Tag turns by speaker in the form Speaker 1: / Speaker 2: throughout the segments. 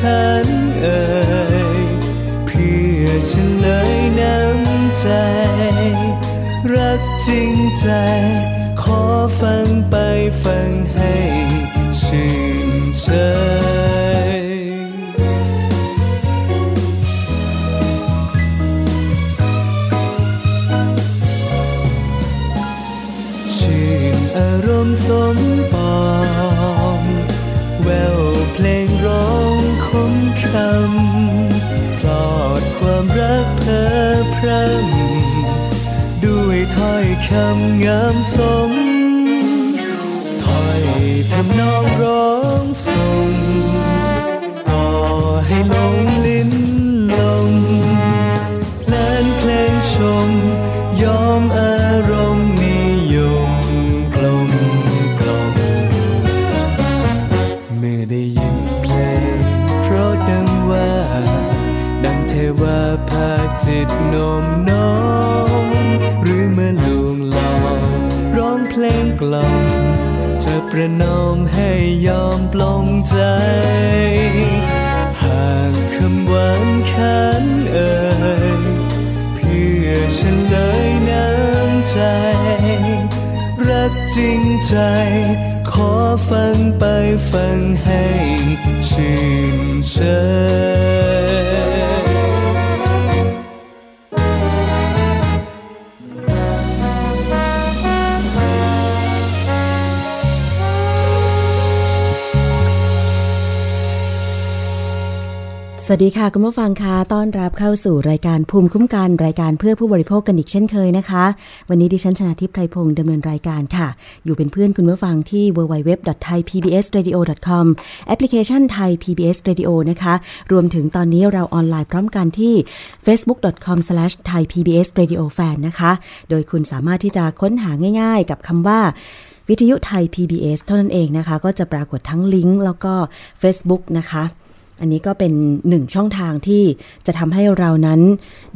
Speaker 1: ขันเอ่ยเพื่อเฉลยน้ำใจ รักจริงใจ ขอฟังไปฟังให้ชื่นใจ คำงามสมถ้อยทำนองร้องส่งก่อให้หลงลิ้นลมเพลนเพลงชม ยอมอารมณ์นิยมกลมกลมเมื่อได้ยินเพลงเพราะดังว่า ดังเทวาพาจิตนม กล่อมจะประนอมให้ยอมปลงใจ หากคำหวานคันเอ่ยเพื่อฉันเลยน้ำใจ รักจริงใจ ขอฟังไปฟังให้ชื่นใจ
Speaker 2: สวัสดีค่ะ คุณผู้ฟังคะต้อนรับเข้าสู่รายการภูมิคุ้มกันรายการเพื่อผู้บริโภคกันอีกเช่นเคยนะคะ วันนี้ดิฉันชนะทิพไพรพงศ์ดำเนินรายการค่ะ อยู่เป็นเพื่อนคุณผู้ฟังที่ www.thaipbsradio.com แอปพลิเคชัน Thai PBS Radio นะคะ รวมถึงตอนนี้เราออนไลน์พร้อมกันที่ facebook.com/thaipbsradiofan นะคะ โดยคุณสามารถที่จะค้นหาง่าย ๆ กับคำว่าวิทยุไทย PBS เท่านั้นเองนะคะ ก็จะปรากฏทั้งลิงก์แล้วก็ Facebook นะคะ อันนี้ก็เป็นหนึ่งช่องทางที่จะทำให้เรานั้น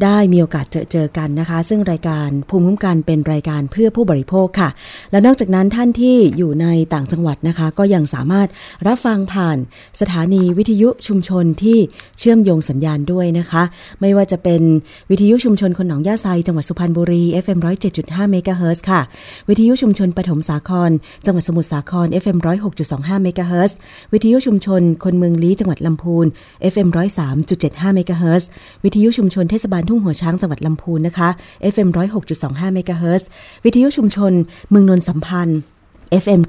Speaker 2: ได้มีโอกาสเจอเจอกันนะคะ ซึ่งรายการภูมิคุ้มกันเป็นรายการเพื่อผู้บริโภคค่ะ และนอกจากนั้นท่านที่อยู่ในต่างจังหวัดนะคะ ก็ยังสามารถรับฟังผ่านสถานีวิทยุชุมชนที่เชื่อมโยงสัญญาณด้วยนะคะ ไม่ว่าจะเป็นวิทยุชุมชนคนหนองหญ้าไซจังหวัดสุพรรณบุรี FM 107.5เมกะเฮิรตซ์ค่ะ วิทยุชุมชนปฐมสาคร จังหวัดสมุทรสาคร FM 106.25เมกะเฮิรตซ์วิทยุชุมชนคนเมืองลี้จังหวัดลำพูน FM 103.75เมกะเฮิรตซ์วิทยุชุมชนเทศบาลทุ่งหัวช้างจังหวัดลำพูนนะคะ FM 106.25เมกะเฮิรตซ์วิทยุชุมชนเมืองนนสัมพันธ์ FM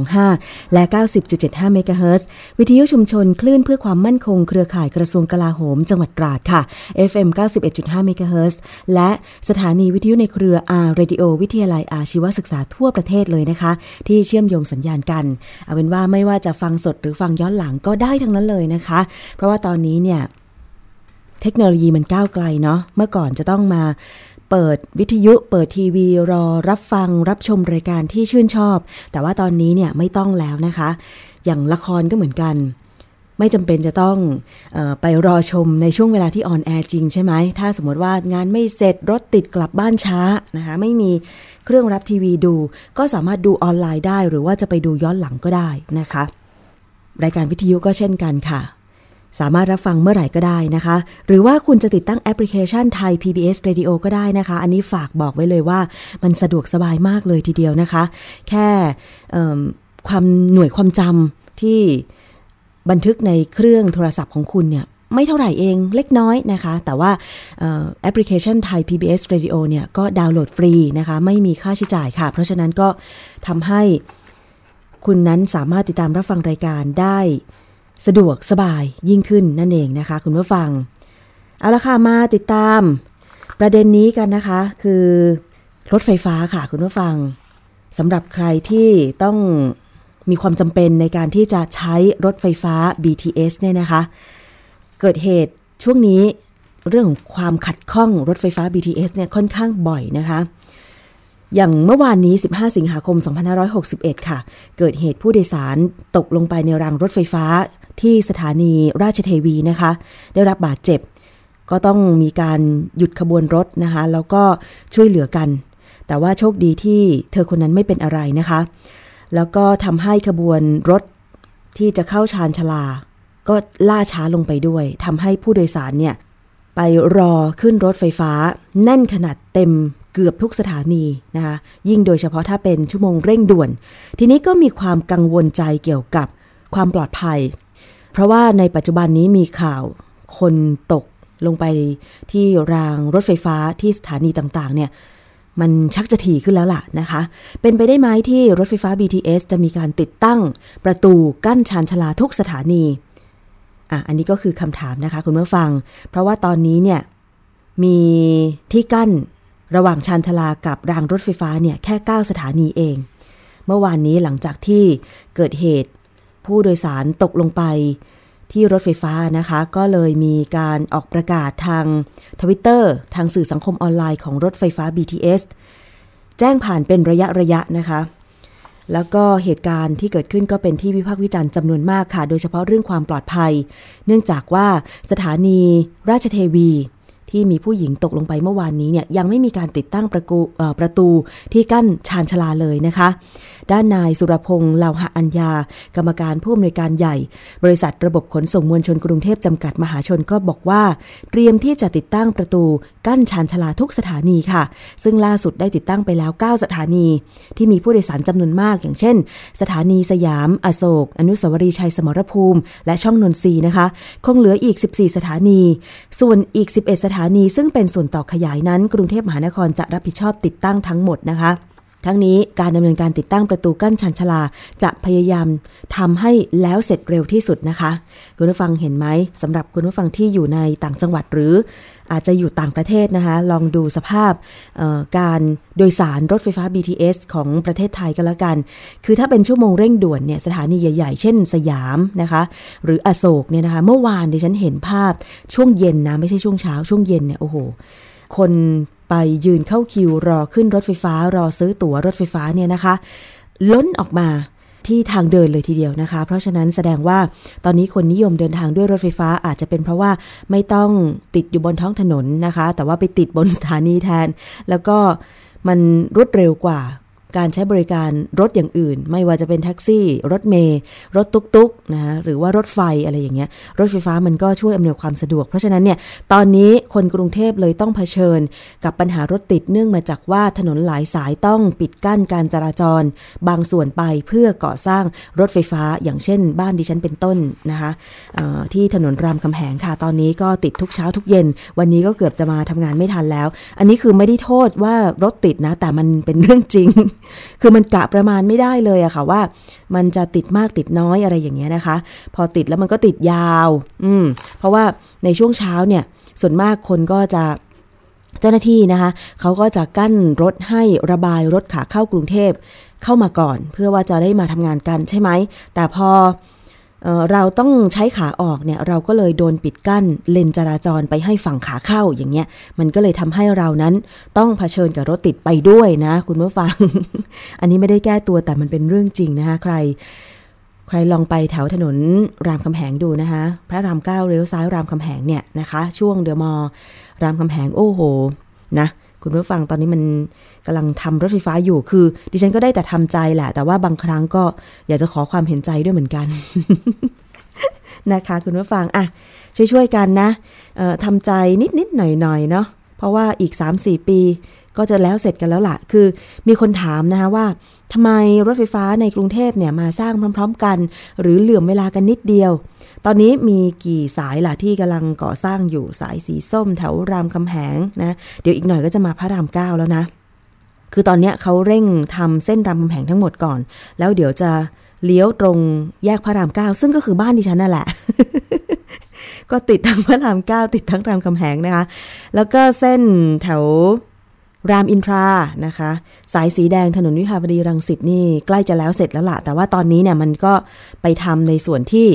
Speaker 2: 99.25 และ 90.75 เมกะเฮิรตซ์วิทยุชุมชนคลื่นเพื่อความมั่นคงเครือข่ายกระทรวงกลาโหม จังหวัดตราดค่ะ FM 91.5 เมกะเฮิรตซ์และสถานีวิทยุในเครือ R Radio วิทยาลัยอาชีวศึกษาทั่วประเทศเลยนะคะ ที่เชื่อมโยงสัญญาณกัน เอาเป็นว่าไม่ว่าจะฟังสดหรือฟังย้อนหลังก็ได้ทั้งนั้นเลยนะคะ เพราะว่าตอนนี้เนี่ยเทคโนโลยีมันก้าวไกลเนาะเมื่อก่อนจะต้องมา เปิดวิทยุเปิดทีวีรอรับฟังรับชมรายการที่ชื่นชอบ แต่ว่าตอนนี้เนี่ยไม่ต้องแล้วนะคะ อย่างละครก็เหมือนกัน ไม่จำเป็นจะต้องออไปรอชมในช่วงเวลาที่ on air จริงใช่ไหม ถ้าสมมติว่างานไม่เสร็จรถติดกลับบ้านช้านะคะ ไม่มีเครื่องรับทีวีดู ก็สามารถดูออนไลน์ได้ หรือว่าจะไปดูย้อนหลังก็ได้นะคะ รายการวิทยุก็เช่นกันค่ะ สามารถรับฟังเมื่อไหร่ก็ได้นะคะ หรือว่าคุณจะติดตั้งแอปพลิเคชันไทย PBS Radio ก็ได้นะคะ อันนี้ฝากบอกไว้เลยว่ามันสะดวกสบายมากเลยทีเดียวนะคะ แค่ความหน่วยความจำที่บันทึกในเครื่องโทรศัพท์ของคุณเนี่ยไม่เท่าไหร่เองเล็กน้อยนะคะ แต่ว่าแอปพลิเคชันไทย PBS Radio เนี่ยก็ดาวน์โหลดฟรีนะคะ ไม่มีค่าใช้จ่ายค่ะ เพราะฉะนั้นก็ทำให้คุณนั้นสามารถติดตามรับฟังรายการได้ สะดวกสบายยิ่งขึ้นนั่นเองนะคะ คุณผู้ฟัง เอาละค่ะมาติดตาม ประเด็นนี้กันนะคะ คือรถไฟฟ้าค่ะคุณผู้ฟังสำหรับใครที่ต้องมีความจำเป็นในการที่จะใช้รถไฟฟ้า BTS เนี่ยนะคะ เกิดเหตุช่วงนี้เรื่องของความขัดข้องรถไฟฟ้า BTS เนี่ยค่อนข้างบ่อยนะคะ อย่างเมื่อวานนี้ 15 สิงหาคม 2561 ค่ะ เกิดเหตุผู้โดยสารตกลงไปในรางรถไฟฟ้า ที่สถานีราชเทวีนะคะ ได้รับบาดเจ็บ ก็ต้องมีการหยุดขบวนรถนะคะ แล้วก็ช่วยเหลือกัน แต่ว่าโชคดีที่เธอคนนั้นไม่เป็นอะไรนะคะ แล้วก็ทำให้ขบวนรถที่จะเข้าชานชลา ก็ล่าช้าลงไปด้วยทำให้ผู้โดยสารเนี่ยไปรอขึ้นรถไฟฟ้า แน่นขนาดเต็มเกือบทุกสถานีนะคะยิ่งโดยเฉพาะถ้าเป็นชั่วโมงเร่งด่วน ทีนี้ก็มีความกังวลใจเกี่ยวกับความปลอดภัย เพราะว่าในปัจจุบันนี้มีข่าวคนตกลงไปที่รางรถไฟฟ้าที่สถานีต่างๆ เนี่ยมันชักจะถี่ขึ้นแล้วล่ะนะคะ เป็นไปได้ไหมที่รถไฟฟ้า BTS จะมีการติดตั้งประตูกั้นชานชลาทุกสถานี อะ อันนี้ก็คือคำถามนะคะคุณผู้ฟัง เพราะว่าตอนนี้เนี่ยมีที่กั้นระหว่างชานชลากับรางรถไฟฟ้าเนี่ยแค่ 9 สถานีเอง เมื่อวานนี้หลังจากที่เกิดเหตุ ผู้โดยสารตกลงไปที่รถไฟฟ้านะคะ ก็เลยมีการออกประกาศทางทวิตเตอร์ทางสื่อสังคมออนไลน์ของรถไฟฟ้า BTS แจ้งผ่านเป็นระยะระยะนะคะ แล้วก็เหตุการณ์ที่เกิดขึ้นก็เป็นที่วิพากษ์วิจารณ์จำนวนมากค่ะ โดยเฉพาะเรื่องความปลอดภัย เนื่องจากว่าสถานีราชเทวี ที่มีผู้หญิงตกลงไปเมื่อวานนี้เนี่ยยังไม่มีการติดตั้งประตูประตูที่กั้นชานชลาเลยนะคะ ด้านนายสุรพงษ์เลาหะอัญญา กรรมการผู้อำนวยการใหญ่ บริษัทระบบขนส่งมวลชนกรุงเทพจำกัดมหาชนก็บอกว่า เตรียมที่จะติดตั้งประตูกั้นชานชลาทุกสถานีค่ะ ซึ่งล่าสุดได้ติดตั้งไปแล้ว 9 สถานี ที่มีผู้โดยสารจำนวนมาก อย่างเช่น สถานีสยาม อโศก อนุสาวรีย์ชัยสมรภูมิ และช่องนนทรีนะคะ คงเหลืออีก 14 สถานี ส่วนอีก 11 สถานีซึ่งเป็นส่วนต่อขยายนั้น กรุงเทพมหานครจะรับผิดชอบติดตั้งทั้งหมดนะคะ ทั้งนี้การดำเนินการติดตั้งประตูกั้นชันชลา จะพยายามทำให้แล้วเสร็จเร็วที่สุดนะคะ คุณผู้ฟังเห็นไหมสำหรับคุณผู้ฟังที่อยู่ในต่างจังหวัดหรือ อาจจะอยู่ต่างประเทศนะคะ ลองดูสภาพการโดยสารรถไฟฟ้า BTS ของประเทศไทยก็แล้วกัน คือถ้าเป็นชั่วโมงเร่งด่วนเนี่ยสถานีใหญ่ ๆ เช่นสยามนะคะ หรืออโศกเนี่ยนะคะ เมื่อวานดิฉันเห็นภาพช่วงเย็นนะ ไม่ใช่ช่วงเช้าช่วงเย็นเนี่ยโอ้โห คนไปยืนเข้าคิวรอขึ้นรถไฟฟ้ารอซื้อตั๋วรถไฟฟ้าเนี่ยนะคะ ล้นออกมา ที่ทางเดินเลยทีเดียวนะคะ เพราะฉะนั้นแสดงว่าตอนนี้คนนิยมเดินทางด้วยรถไฟฟ้าอาจจะเป็นเพราะว่าไม่ต้องติดอยู่บนท้องถนนนะคะ แต่ว่าไปติดบนสถานีแทน แล้วก็มันรวดเร็วกว่า การใช้บริการรถอย่างอื่น ไม่ว่าจะเป็นแท็กซี่ รถเมย์รถตุกๆนะหรือว่ารถไฟอะไรอย่างเงี้ยรถไฟฟ้ามันก็ช่วยอำนวยความสะดวก เพราะฉะนั้นเนี่ยตอนนี้คนกรุงเทพเลยต้องเผชิญ กับปัญหารถติดเนื่องมาจากว่าถนนหลายสายต้องปิดกั้นการจราจร บางส่วนไปเพื่อก่อสร้างรถไฟฟ้า อย่างเช่น บ้านดิฉันเป็นต้นนะคะที่ถนนรามคำแหงค่ะตอนนี้ก็ติดทุกเช้าทุกเย็น วันนี้ก็เกือบจะมาทำงานไม่ทันแล้ว อันนี้คือไม่ได้โทษว่ารถติดนะ แต่มันเป็นเรื่องจริงคือมันกะประมาณไม่ได้เลยอะค่ะว่า มันจะติดมากติดน้อยอะไรอย่างเงี้ยนะคะ พอติดแล้วมันก็ติดยาว อืม เพราะว่าในช่วงเช้าเนี่ย ส่วนมากคนก็จะเจ้าหน้าที่นะคะเขาก็จะกั้นรถให้ระบายรถขาเข้ากรุงเทพเข้ามาก่อน เพื่อว่าจะได้มาทำงานกันใช่ไหม แต่พอ เราต้องใช้ขาออกเนี่ยเราก็เลยโดนปิดกั้นเลนจราจรไปให้ฝั่งขาเข้าอย่างเงี้ย มันก็เลยทำให้เรานั้นต้องเผชิญกับรถติดไปด้วยนะ คุณผู้ฟัง อันนี้ไม่ได้แก้ตัวแต่มันเป็นเรื่องจริงนะคะ ใคร ใครลองไปแถวถนนรามคำแหงดูนะคะ พระรามเก้าเลี้ยวซ้ายรามคำแหงเนี่ยนะคะ ช่วงเดอะมอรามคำแหงโอ้โห นะ คุณผู้ฟังตอนนี้มันกำลังทำรถไฟฟ้าอยู่คือ ดิฉันก็ได้แต่ทำใจแหละ แต่ว่าบางครั้งก็อยากจะขอความเห็นใจด้วยเหมือนกันนะคะคุณผู้ฟังอะช่วยๆกันนะทำใจนิดๆหน่อยๆเนาะเพราะว่าอีก 3-4 ปี ก็จะแล้วเสร็จกันแล้วล่ะ คือมีคนถามนะคะว่าทำไมรถไฟฟ้าในกรุงเทพเนี่ยมาสร้างพร้อม ๆ กัน หรือเหลื่อมเวลากันนิดเดียว ตอนนี้มีกี่สายล่ะที่กำลังก่อสร้างอยู่สายสีส้มแถวรามคำแหงนะเดี๋ยวอีกหน่อยก็จะมาพระรามเก้าแล้วนะ คือตอนนี้เขาเร่งทำเส้นรามคำแหงทั้งหมดก่อน แล้วเดี๋ยวจะเลี้ยวตรงแยกพระรามเก้าซึ่งก็คือบ้านดิฉันนั่นแหละ ก็ติดทั้งพระรามเก้าติดทั้งรามคำแหงนะคะ แล้วก็เส้นแถวรามอินทรานะคะ สายสีแดงถนนวิภาวดีรังสิตนี่ใกล้จะแล้วเสร็จแล้วละแต่ว่าตอนนี้เนี่ยมันก็ไปทำในส่วนที่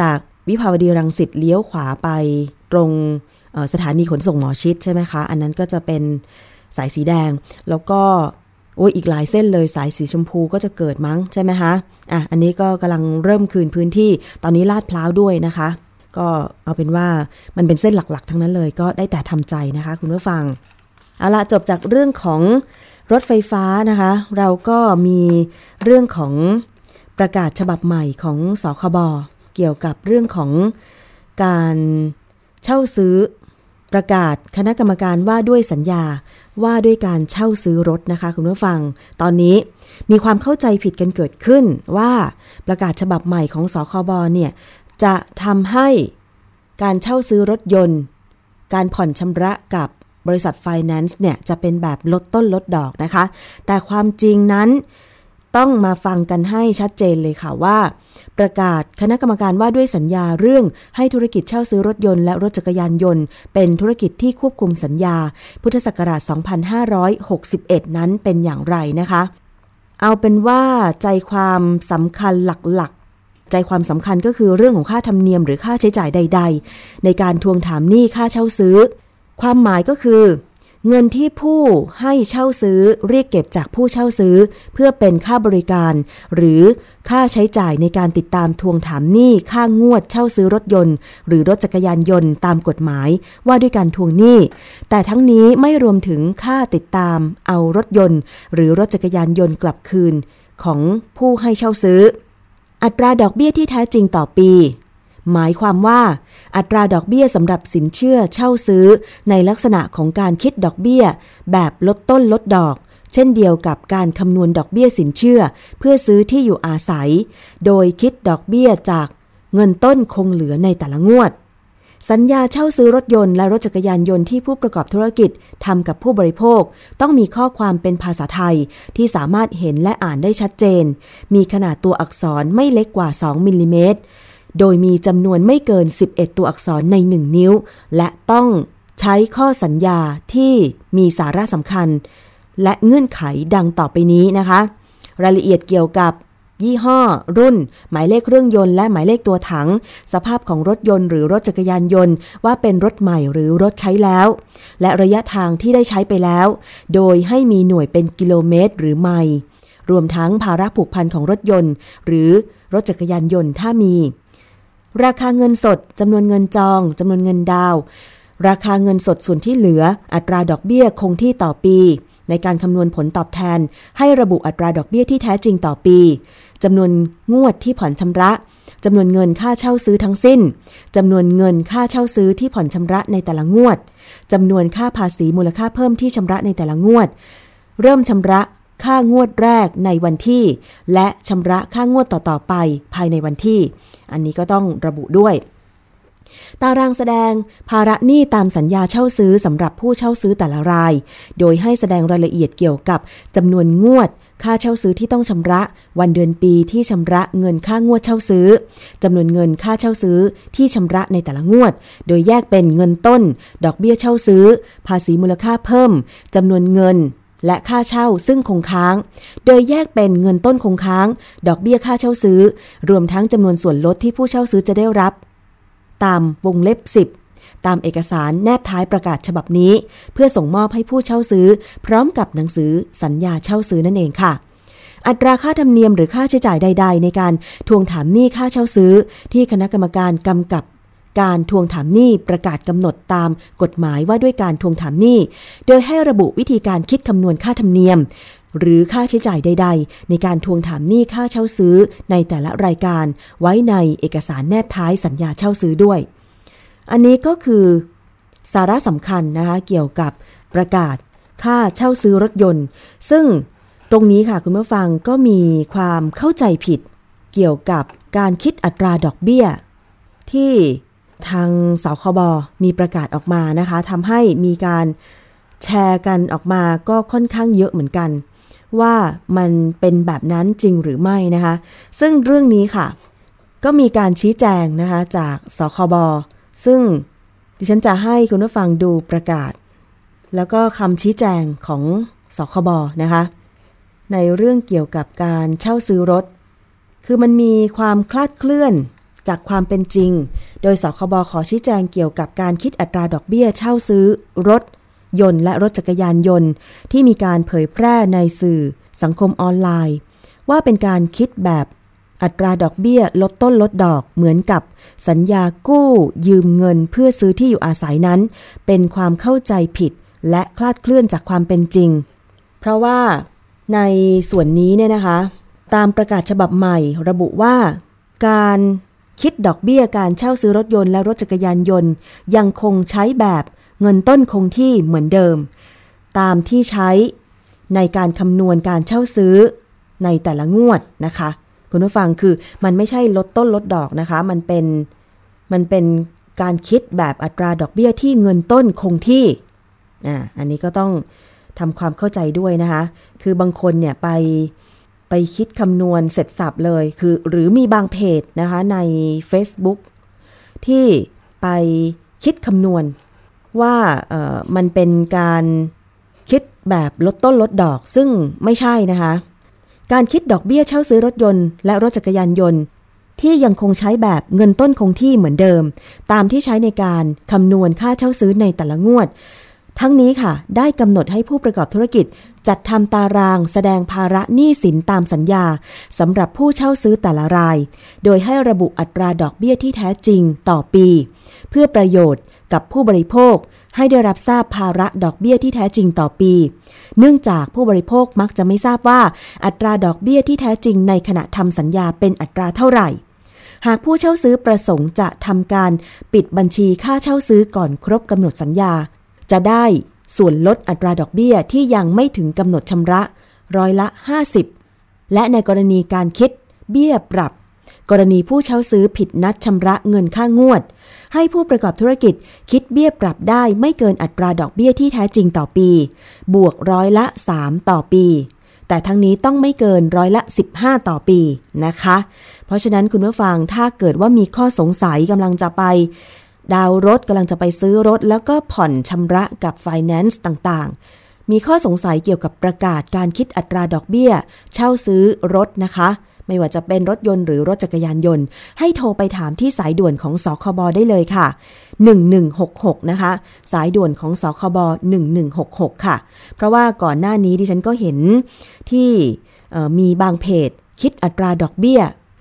Speaker 2: จากวิภาวดีรังสิตเลี้ยวขวาไปตรงสถานีขนส่งหมอชิดใช่ไหมคะ อันนั้นก็จะเป็นสายสีแดง แล้วก็โอ้ยอีกหลายเส้นเลยสายสีชมพูก็จะเกิดมั้งใช่ไหมคะอะอันนี้ก็กำลังเริ่มคืนพื้นที่ตอนนี้ลาดพร้าวด้วยนะคะ ก็เอาเป็นว่ามันเป็นเส้นหลักๆ ทั้งนั้นเลยก็ได้แต่ทำใจนะคะ คุณผู้ฟังเอาละจบจากเรื่องของรถไฟฟ้านะคะ เราก็มีเรื่องของประกาศฉบับใหม่ของสคบ เกี่ยวกับเรื่องของการเช่าซื้อประกาศคณะกรรมการว่าด้วยสัญญาว่าด้วยการเช่าซื้อรถนะคะคุณผู้ฟัง ตอนนี้มีความเข้าใจผิดกันเกิดขึ้นว่าประกาศฉบับใหม่ของสคบเนี่ยจะทำให้การเช่าซื้อรถยนต์ การผ่อนชำระกับบริษัทไฟแนนซ์เนี่ยจะเป็นแบบลดต้นลดดอกนะคะ แต่ความจริงนั้นต้องมาฟังกันให้ชัดเจนเลยค่ะว่า ประกาศคณะกรรมการว่าด้วยสัญญาเรื่องให้ธุรกิจเช่าซื้อรถยนต์และรถจักรยานยนต์ เป็นธุรกิจที่ควบคุมสัญญา พุทธศักราช 2561 นั้นเป็นอย่างไรนะคะ เอาเป็นว่าใจความสำคัญหลักๆ ใจความสำคัญก็คือเรื่องของค่าธรรมเนียมหรือค่าใช้จ่ายใด ๆ ในการทวงถามหนี้ค่าเช่าซื้อ ความหมายก็คือ เงินที่ผู้ให้เช่าซื้อเรียกเก็บจากผู้เช่าซื้อ เพื่อเป็นค่าบริการ หรือค่าใช้จ่ายในการติดตามทวงถามหนี้ค่างวดเช่าซื้อรถยนต์ หรือรถจักรยานยนต์ตามกฎหมายว่าด้วยการทวงหนี้ แต่ทั้งนี้ไม่รวมถึงค่าติดตามเอารถยนต์ หรือรถจักรยานยนต์กลับคืนของผู้ให้เช่าซื้อ อัตราดอกเบี้ยที่แท้จริงต่อปี หมายความว่า อัตราดอกเบี้ยสำหรับสินเชื่อเช่าซื้อ ในลักษณะของการคิดดอกเบี้ย แบบลดต้นลดดอก เช่นเดียวกับการคำนวณดอกเบี้ยสินเชื่อ เพื่อซื้อที่อยู่อาศัย โดยคิดดอกเบี้ยจากเงินต้นคงเหลือในแต่ละงวด สัญญาเช่าซื้อรถยนต์และรถจักรยานยนต์ที่ผู้ประกอบธุรกิจทำกับผู้บริโภค ต้องมีข้อความเป็นภาษาไทยที่สามารถเห็นและอ่านได้ชัดเจน มีขนาดตัวอักษรไม่เล็กกว่า 2 มิลลิเมตร โดยมีจำนวนไม่เกิน 11 ตัวอักษรใน 1 นิ้ว และต้องใช้ข้อสัญญาที่มีสาระสำคัญ และเงื่อนไขดังต่อไปนี้นะคะ รายละเอียดเกี่ยวกับยี่ห้อ รุ่น หมายเลขเครื่องยนต์และหมายเลขตัวถัง สภาพของรถยนต์หรือรถจักรยานยนต์ ว่าเป็นรถใหม่หรือรถใช้แล้ว และระยะทางที่ได้ใช้ไปแล้ว โดยให้มีหน่วยเป็นกิโลเมตรหรือไมล์รวมทั้งภาระผูกพันของรถยนต์ หรือรถจักรยานยนต์ถ้ามี ราคาเงินสดจำนวนเงินจองจำนวนเงินดาว ราคาเงินสดส่วนที่เหลือ อัตราดอกเบี้ยคงที่ต่อปี ในการคำนวณผลตอบแทน ให้ระบุอัตราดอกเบี้ยที่แท้จริงต่อปีจำนวนงวดที่ผ่อนชำระจำนวนเงินค่าเช่าซื้อทั้งสิ้นจำนวนเงินค่าเช่าซื้อที่ผ่อนชำระในแต่ละงวดจำนวนค่าภาษีมูลค่าเพิ่มที่ชำระในแต่ละงวด เริ่มชำระค่างวดแรกในวันที่ และชำระค่างวดต่อๆไปภายในวันที่ อันนี้ก็ต้องระบุด้วย ตารางแสดงภาระหนี้ตามสัญญาเช่าซื้อสำหรับผู้เช่าซื้อแต่ละราย โดยให้แสดงรายละเอียดเกี่ยวกับจำนวนงวด ค่าเช่าซื้อที่ต้องชำระ วันเดือนปีที่ชำระเงินค่างวดเช่าซื้อจำนวนเงินค่าเช่าซื้อที่ชำระในแต่ละงวด โดยแยกเป็นเงินต้น ดอกเบี้ยเช่าซื้อ ภาษีมูลค่าเพิ่มจำนวนเงิน และค่าเช่าซึ่งคงค้าง โดยแยกเป็นเงินต้นคงค้าง ดอกเบี้ยค่าเช่าซื้อ รวมทั้งจำนวนส่วนลดที่ผู้เช่าซื้อจะได้รับ ตามวงเล็บ 10 ตามเอกสารแนบท้ายประกาศฉบับนี้ เพื่อส่งมอบให้ผู้เช่าซื้อ พร้อมกับหนังสือสัญญาเช่าซื้อนั่นเองค่ะ อัตราค่าธรรมเนียมหรือค่าใช้จ่ายใด ๆ ในการทวงถามหนี้ค่าเช่าซื้อ ที่คณะกรรมการกำกับ การทวงถามหนี้ประกาศกำหนดตามกฎหมายว่าด้วยการทวงถามหนี้ โดยให้ระบุวิธีการคิดคำนวณค่าธรรมเนียม หรือค่าใช้จ่ายใด ๆ ในการทวงถามหนี้ค่าเช่าซื้อในแต่ละรายการ ไว้ในเอกสารแนบท้ายสัญญาเช่าซื้อด้วย อันนี้ก็คือ สาระสำคัญนะคะเกี่ยวกับประกาศค่าเช่าซื้อรถยนต์ ซึ่งตรงนี้ค่ะคุณผู้ฟังก็มีความเข้าใจผิด เกี่ยวกับการคิดอัตราดอกเบี้ย ที่ ทางสคบมีประกาศออกมานะคะทำให้มีการแชร์กันออกมาก็ค่อนข้างเยอะเหมือนกัน ว่ามันเป็นแบบนั้นจริงหรือไม่นะคะ ซึ่งเรื่องนี้ค่ะ ก็มีการชี้แจงนะคะจากสคบซึ่งดิฉันจะให้คุณผู้ฟังดูประกาศ แล้วก็คำชี้แจงของสคบนะคะ ในเรื่องเกี่ยวกับการเช่าซื้อรถ คือมันมีความคลาดเคลื่อน จากความเป็นจริง โดยสคบขอชี้แจงเกี่ยวกับการคิดอัตราดอกเบี้ยเช่าซื้อ รถ ยนต์และรถจักรยานยนต์ ที่มีการเผยแพร่ในสื่อ สังคมออนไลน์ ว่าเป็นการคิดแบบอัตราดอกเบี้ยลดต้นลดดอกเหมือนกับ สัญญากู้ ยืมเงินเพื่อซื้อที่อยู่อาศัยนั้น เป็นความเข้าใจผิด และคลาดเคลื่อนจากความเป็นจริง เพราะว่าในส่วนนี้เนี่ยนะคะ ตามประกาศฉบับใหม่ระบุว่า การ คิดดอกเบี้ยการเช่าซื้อรถยนต์และรถจักรยานยนต์ ยังคงใช้แบบเงินต้นคงที่เหมือนเดิม ตามที่ใช้ในการคำนวณการเช่าซื้อในแต่ละงวดนะคะ คุณผู้ฟังคือมันไม่ใช่ลดต้นลดดอกนะคะ มันเป็นมันเป็นการคิดแบบอัตราดอกเบี้ยที่เงินต้นคงที่อ่าอันนี้ก็ต้องทำความเข้าใจด้วยนะคะ คือบางคนเนี่ยไป ไปคิดคำนวณเสร็จสับเลยคือ หรือมีบางเพจนะคะใน Facebook ที่ไปคิดคำนวณ ว่ามันเป็นการคิดแบบลดต้นลดดอกซึ่งไม่ใช่นะคะ การคิดดอกเบี้ยเช่าซื้อรถยนต์และรถจักรยานยนต์ ที่ยังคงใช้แบบเงินต้นคงที่เหมือนเดิม ตามที่ใช้ในการคำนวณค่าเช่าซื้อในแต่ละงวด ทั้งนี้ค่ะ ได้กำหนดให้ผู้ประกอบธุรกิจ จัดทำตาราง แสดงภาระหนี้สินตามสัญญาสำหรับผู้เช่าซื้อแต่ละราย โดยให้ระบุอัตราดอกเบี้ยที่แท้จริงต่อปี เพื่อประโยชน์กับผู้บริโภค ให้ได้รับทราบภาระดอกเบี้ยที่แท้จริงต่อปี เนื่องจากผู้บริโภคมักจะไม่ทราบว่า อัตราดอกเบี้ยที่แท้จริงในขณะทำสัญญาเป็นอัตราเท่าไหร่หากผู้เช่าซื้อประสงค์จะทำการปิดบัญชีค่าเช่าซื้อก่อนครบกำหนดสัญญา จะได้ส่วนลดอัตราดอกเบี้ยที่ยังไม่ถึงกำหนดชำระร้อยละ 50 และในกรณีการคิดเบี้ยปรับ กรณีผู้เช่าซื้อผิดนัดชำระเงินค่างวด ให้ผู้ประกอบธุรกิจคิดเบี้ยปรับได้ไม่เกินอัตราดอกเบี้ยที่แท้จริงต่อปี บวกร้อยละ 3 ต่อปี แต่ทั้งนี้ต้องไม่เกินร้อยละ 15 ต่อปีนะคะ เพราะฉะนั้นคุณผู้ฟังถ้าเกิดว่ามีข้อสงสัยกำลังจะไป ดาวรถกำลังจะไปซื้อรถ แล้วก็ผ่อนชำระกับไฟแนนซ์ต่างๆ มีข้อสงสัยเกี่ยวกับประกาศการคิดอัตราดอกเบี้ย เช่าซื้อรถนะคะ ไม่ว่าจะเป็นรถยนต์หรือรถจักรยานยนต์ ให้โทรไปถามที่สายด่วนของสคบได้เลยค่ะ 1166 นะคะ สายด่วนของสคบ 1166 ค่ะ เพราะว่าก่อนหน้านี้ดิฉันก็เห็นที่มีบางเพจ คิดอัตราดอกเบี้ย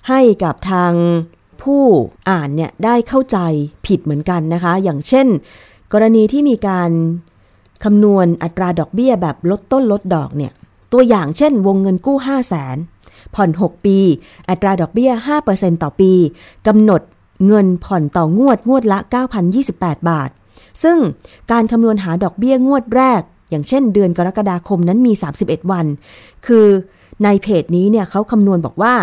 Speaker 2: ให้กับทาง ผู้อ่านเนี่ยได้เข้าใจผิดเหมือนกันนะคะ อย่างเช่น กรณีที่มีการคำนวณอัตราดอกเบี้ยแบบลดต้นลดดอกเนี่ย ตัวอย่างเช่น วงเงินกู้ 5 0 0 0 0นผ่อน 6 ปี อัตราดอกเบี้ย 5%ต่อปีกำหนดเงินผ่อนต่องวดงวดละ 9,028 บาท ซึ่งการคำนวณหาดอกเบี้ยงวดแรก อย่างเช่น เดือนกรกฎาคมนั้นมี 31 วัน คือในเพจนี้เนี่ยเขาคำนวณบอกว่า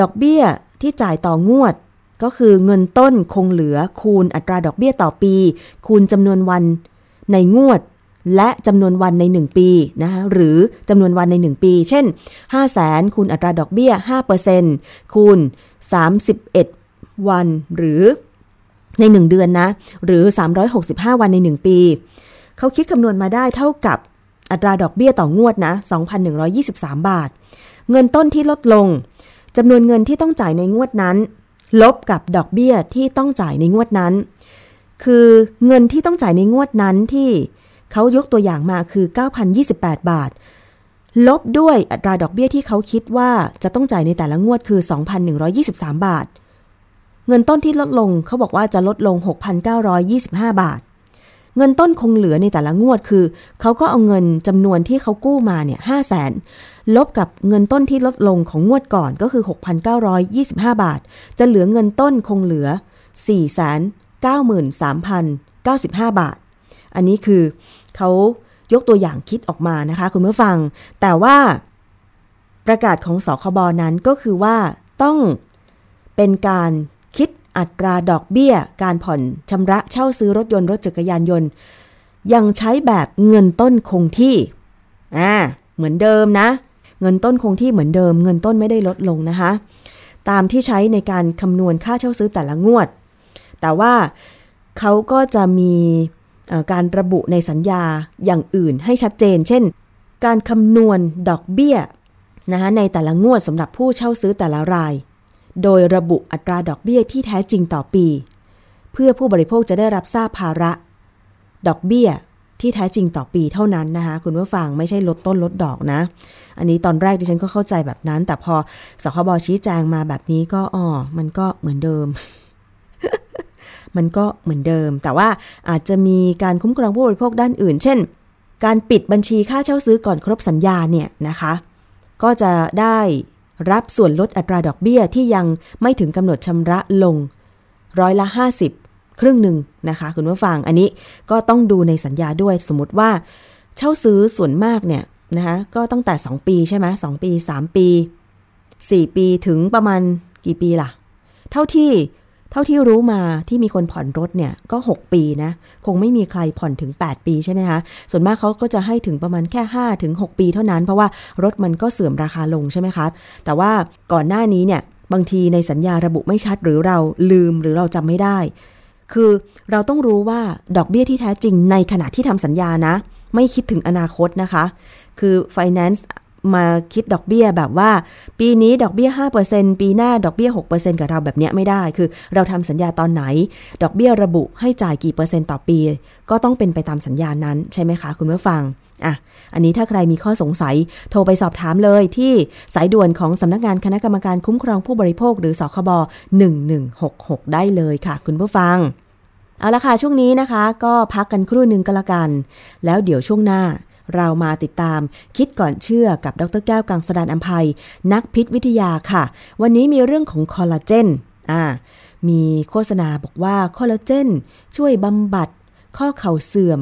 Speaker 2: ดอกเบี้ย ที่จ่ายต่องวด ก็คือเงินต้นคงเหลือคูณอัตราดอกเบี้ยต่อปี คูณจำนวนวันในงวด และจำนวนวันใน 1 ปีนะคะหรือจำนวนวันใน 1 ปี เช่น 5 0 0แสนคูณอัตราดอกเบี้ย 5%คูณ 31 วันหรือใน 1 เดือนนะ หรือ 365 วันใน 1 ปี เขาคิดคำนวณมาได้เท่ากับอัตราดอกเบี้ยต่องวดนะ 2,123 บาท เงินต้นที่ลดลง จำนวนเงินที่ต้องจ่ายในงวดนั้น ลบกับดอกเบี้ยที่ต้องจ่ายในงวดนั้น คือเงินที่ต้องจ่ายในงวดนั้นที่เขายกตัวอย่างมาคือ 9,028 บาท ลบด้วยอัตราดอกเบี้ยที่เขาคิดว่าจะต้องจ่ายในแต่ละงวดคือ 2,123 บาท เงินต้นที่ลดลงเขาบอกว่าจะลดลง 6,925 บาท เงินต้นคงเหลือในแต่ละงวดคือ เขาก็เอาเงินจำนวนที่เขากู้มาเนี่ย5 0 0แสนลบกับเงินต้นที่ลดลงของงวดก่อนก็คือ 6,925 บาท จะเหลือเงินต้นคงเหลือ 493,095 บาท อันนี้คือเขายกตัวอย่างคิดออกมานะคะ คุณผู้ฟัง แต่ว่าประกาศของสคบนั้นก็คือว่าต้องเป็นการ อัตราดอกเบี้ย การผ่อนชำระเช่าซื้อรถยนต์รถจักรยานยนต์ ยังใช้แบบเงินต้นคงที่อ่าเหมือนเดิมนะ เงินต้นคงที่เหมือนเดิม เงินต้นไม่ได้ลดลงนะคะ ตามที่ใช้ในการคำนวณค่าเช่าซื้อแต่ละงวด แต่ว่าเขาก็จะมีการระบุในสัญญาอย่างอื่นให้ชัดเจน เช่น การคำนวณดอกเบี้ยนะคะในแต่ละงวดสำหรับผู้เช่าซื้อแต่ละราย โดยระบุอัตราดอกเบี้ยที่แท้จริงต่อปี เพื่อผู้บริโภคจะได้รับทราบภาระ ดอกเบี้ยที่แท้จริงต่อปีเท่านั้นนะคะ คุณผู้ฟังไม่ใช่ลดต้นลดดอกนะ อันนี้ตอนแรกดิฉันก็เข้าใจแบบนั้น แต่พอสคบชี้แจงมาแบบนี้ก็อ๋อมันก็เหมือนเดิม มันก็เหมือนเดิม แต่ว่าอาจจะมีการคุ้มครองผู้บริโภคด้านอื่น เช่น การปิดบัญชีค่าเช่าซื้อก่อนครบสัญญาเนี่ยนะคะ ก็จะได้ รับส่วนลดอัตราดอกเบี้ยที่ยังไม่ถึงกำหนดชำระลงร้อยละ 50 ครึ่งหนึ่งนะคะคุณผู้ฟังอันนี้ก็ต้องดูในสัญญาด้วยสมมติว่าเช่าซื้อส่วนมากเนี่ยนะคะก็ตั้งแต่ 2 ปีใช่ไหมสปี 3 ปี 4 ปีถึงประมาณกี่ปีล่ะ เท่าที่ เท่าที่รู้มาที่มีคนผ่อนรถเนี่ยก็ 6 ปีนะ คงไม่มีใครผ่อนถึง 8 ปีใช่ไหมคะ ส่วนมากเขาก็จะให้ถึงประมาณแค่5ถึง6ปีเท่านั้น เพราะว่ารถมันก็เสื่อมราคาลงใช่ไหมคะ แต่ว่าก่อนหน้านี้เนี่ยบางทีในสัญญาระบุไม่ชัดหรือเราลืมหรือเราจำไม่ได้ คือเราต้องรู้ว่าดอกเบี้ยที่แท้จริงในขณะที่ทำสัญญานะ ไม่คิดถึงอนาคตนะคะ คือ finance มาคิดดอกเบี้ยแบบว่า ปีนี้ดอกเบี้ย 5%ปีหน้าดอกเบี้ย 6%กับเราแบบเนี้ยไม่ได้ คือเราทำสัญญาตอนไหน ดอกเบี้ยระบุให้จ่ายกี่เปอร์เซ็นต์ต่อปี ก็ต้องเป็นไปตามสัญญานั้นใช่ไหมคะคุณผู้ฟังอะ อันนี้ถ้าใครมีข้อสงสัยโทรไปสอบถามเลยที่สายด่วนของสำนักงานคณะกรรมการคุ้มครองผู้บริโภคหรือสคบ1166 ได้เลยค่ะ คุณผู้ฟัง เอาละค่ะช่วงนี้นะคะ ก็พักกันครู่หนึ่งก็แล้วกัน แล้วเดี๋ยวช่วงหน้า เรามาติดตามคิดก่อนเชื่อกับดรแก้วกังสดานอัมภัย นักพิษวิทยาค่ะ วันนี้มีเรื่องของคอลลาเจนอ่ามีโฆษณาบอกว่าคอลลาเจนช่วยบำบัดข้อเข่าเสื่อม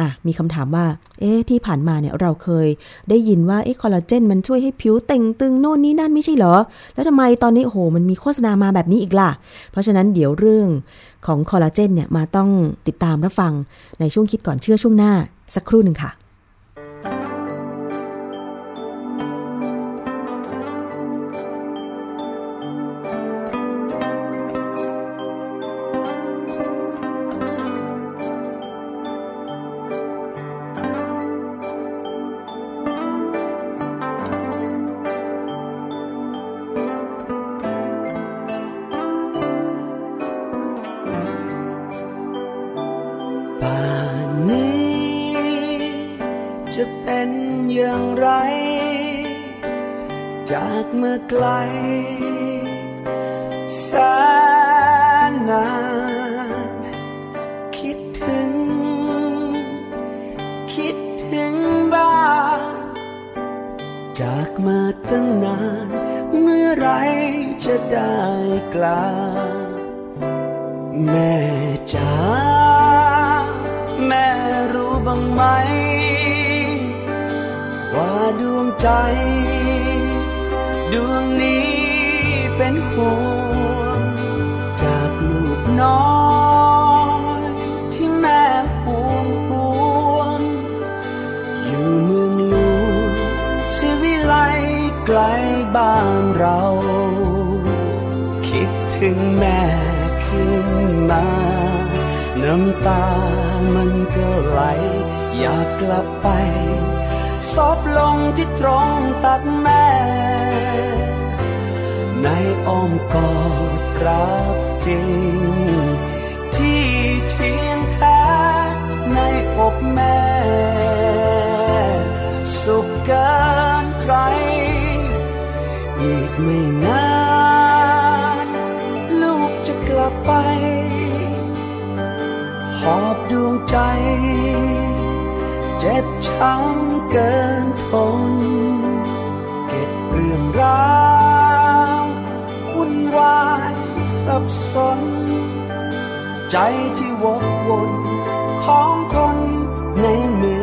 Speaker 2: อะมีคำถามว่า เอ๊ะที่ผ่านมาเนี่ยเราเคย ได้ยินว่าเอ๊ะคอลลาเจนมันช่วยให้ผิวเต่งตึงโน่นนี่นั่นไม่ใช่เหรอ แล้วทำไมตอนนี้โอ้โหมันมีโฆษณามาแบบนี้อีกล่ะ เพราะฉะนั้นเดี๋ยวเรื่องของคอลลาเจนเนี่ยมาต้องติดตามรับฟังในช่วงคิดก่อนเชื่อช่วงหน้าสักครู่หนึ่งค่ะ
Speaker 3: เมื่อไกล ตามันก็ไหล อยากกลับไปซบลงที่ตรงตักแม่ ในอ้อมกอดรับจริง ที่เทียงแท้ในอกแม่ สุขเกินใคร อีกไม่นาน ใจ เจ็บช้ำเกินทน เก็บเรื่องราววุ่นวายสับสน ใจที่วกวนของคนในเมือง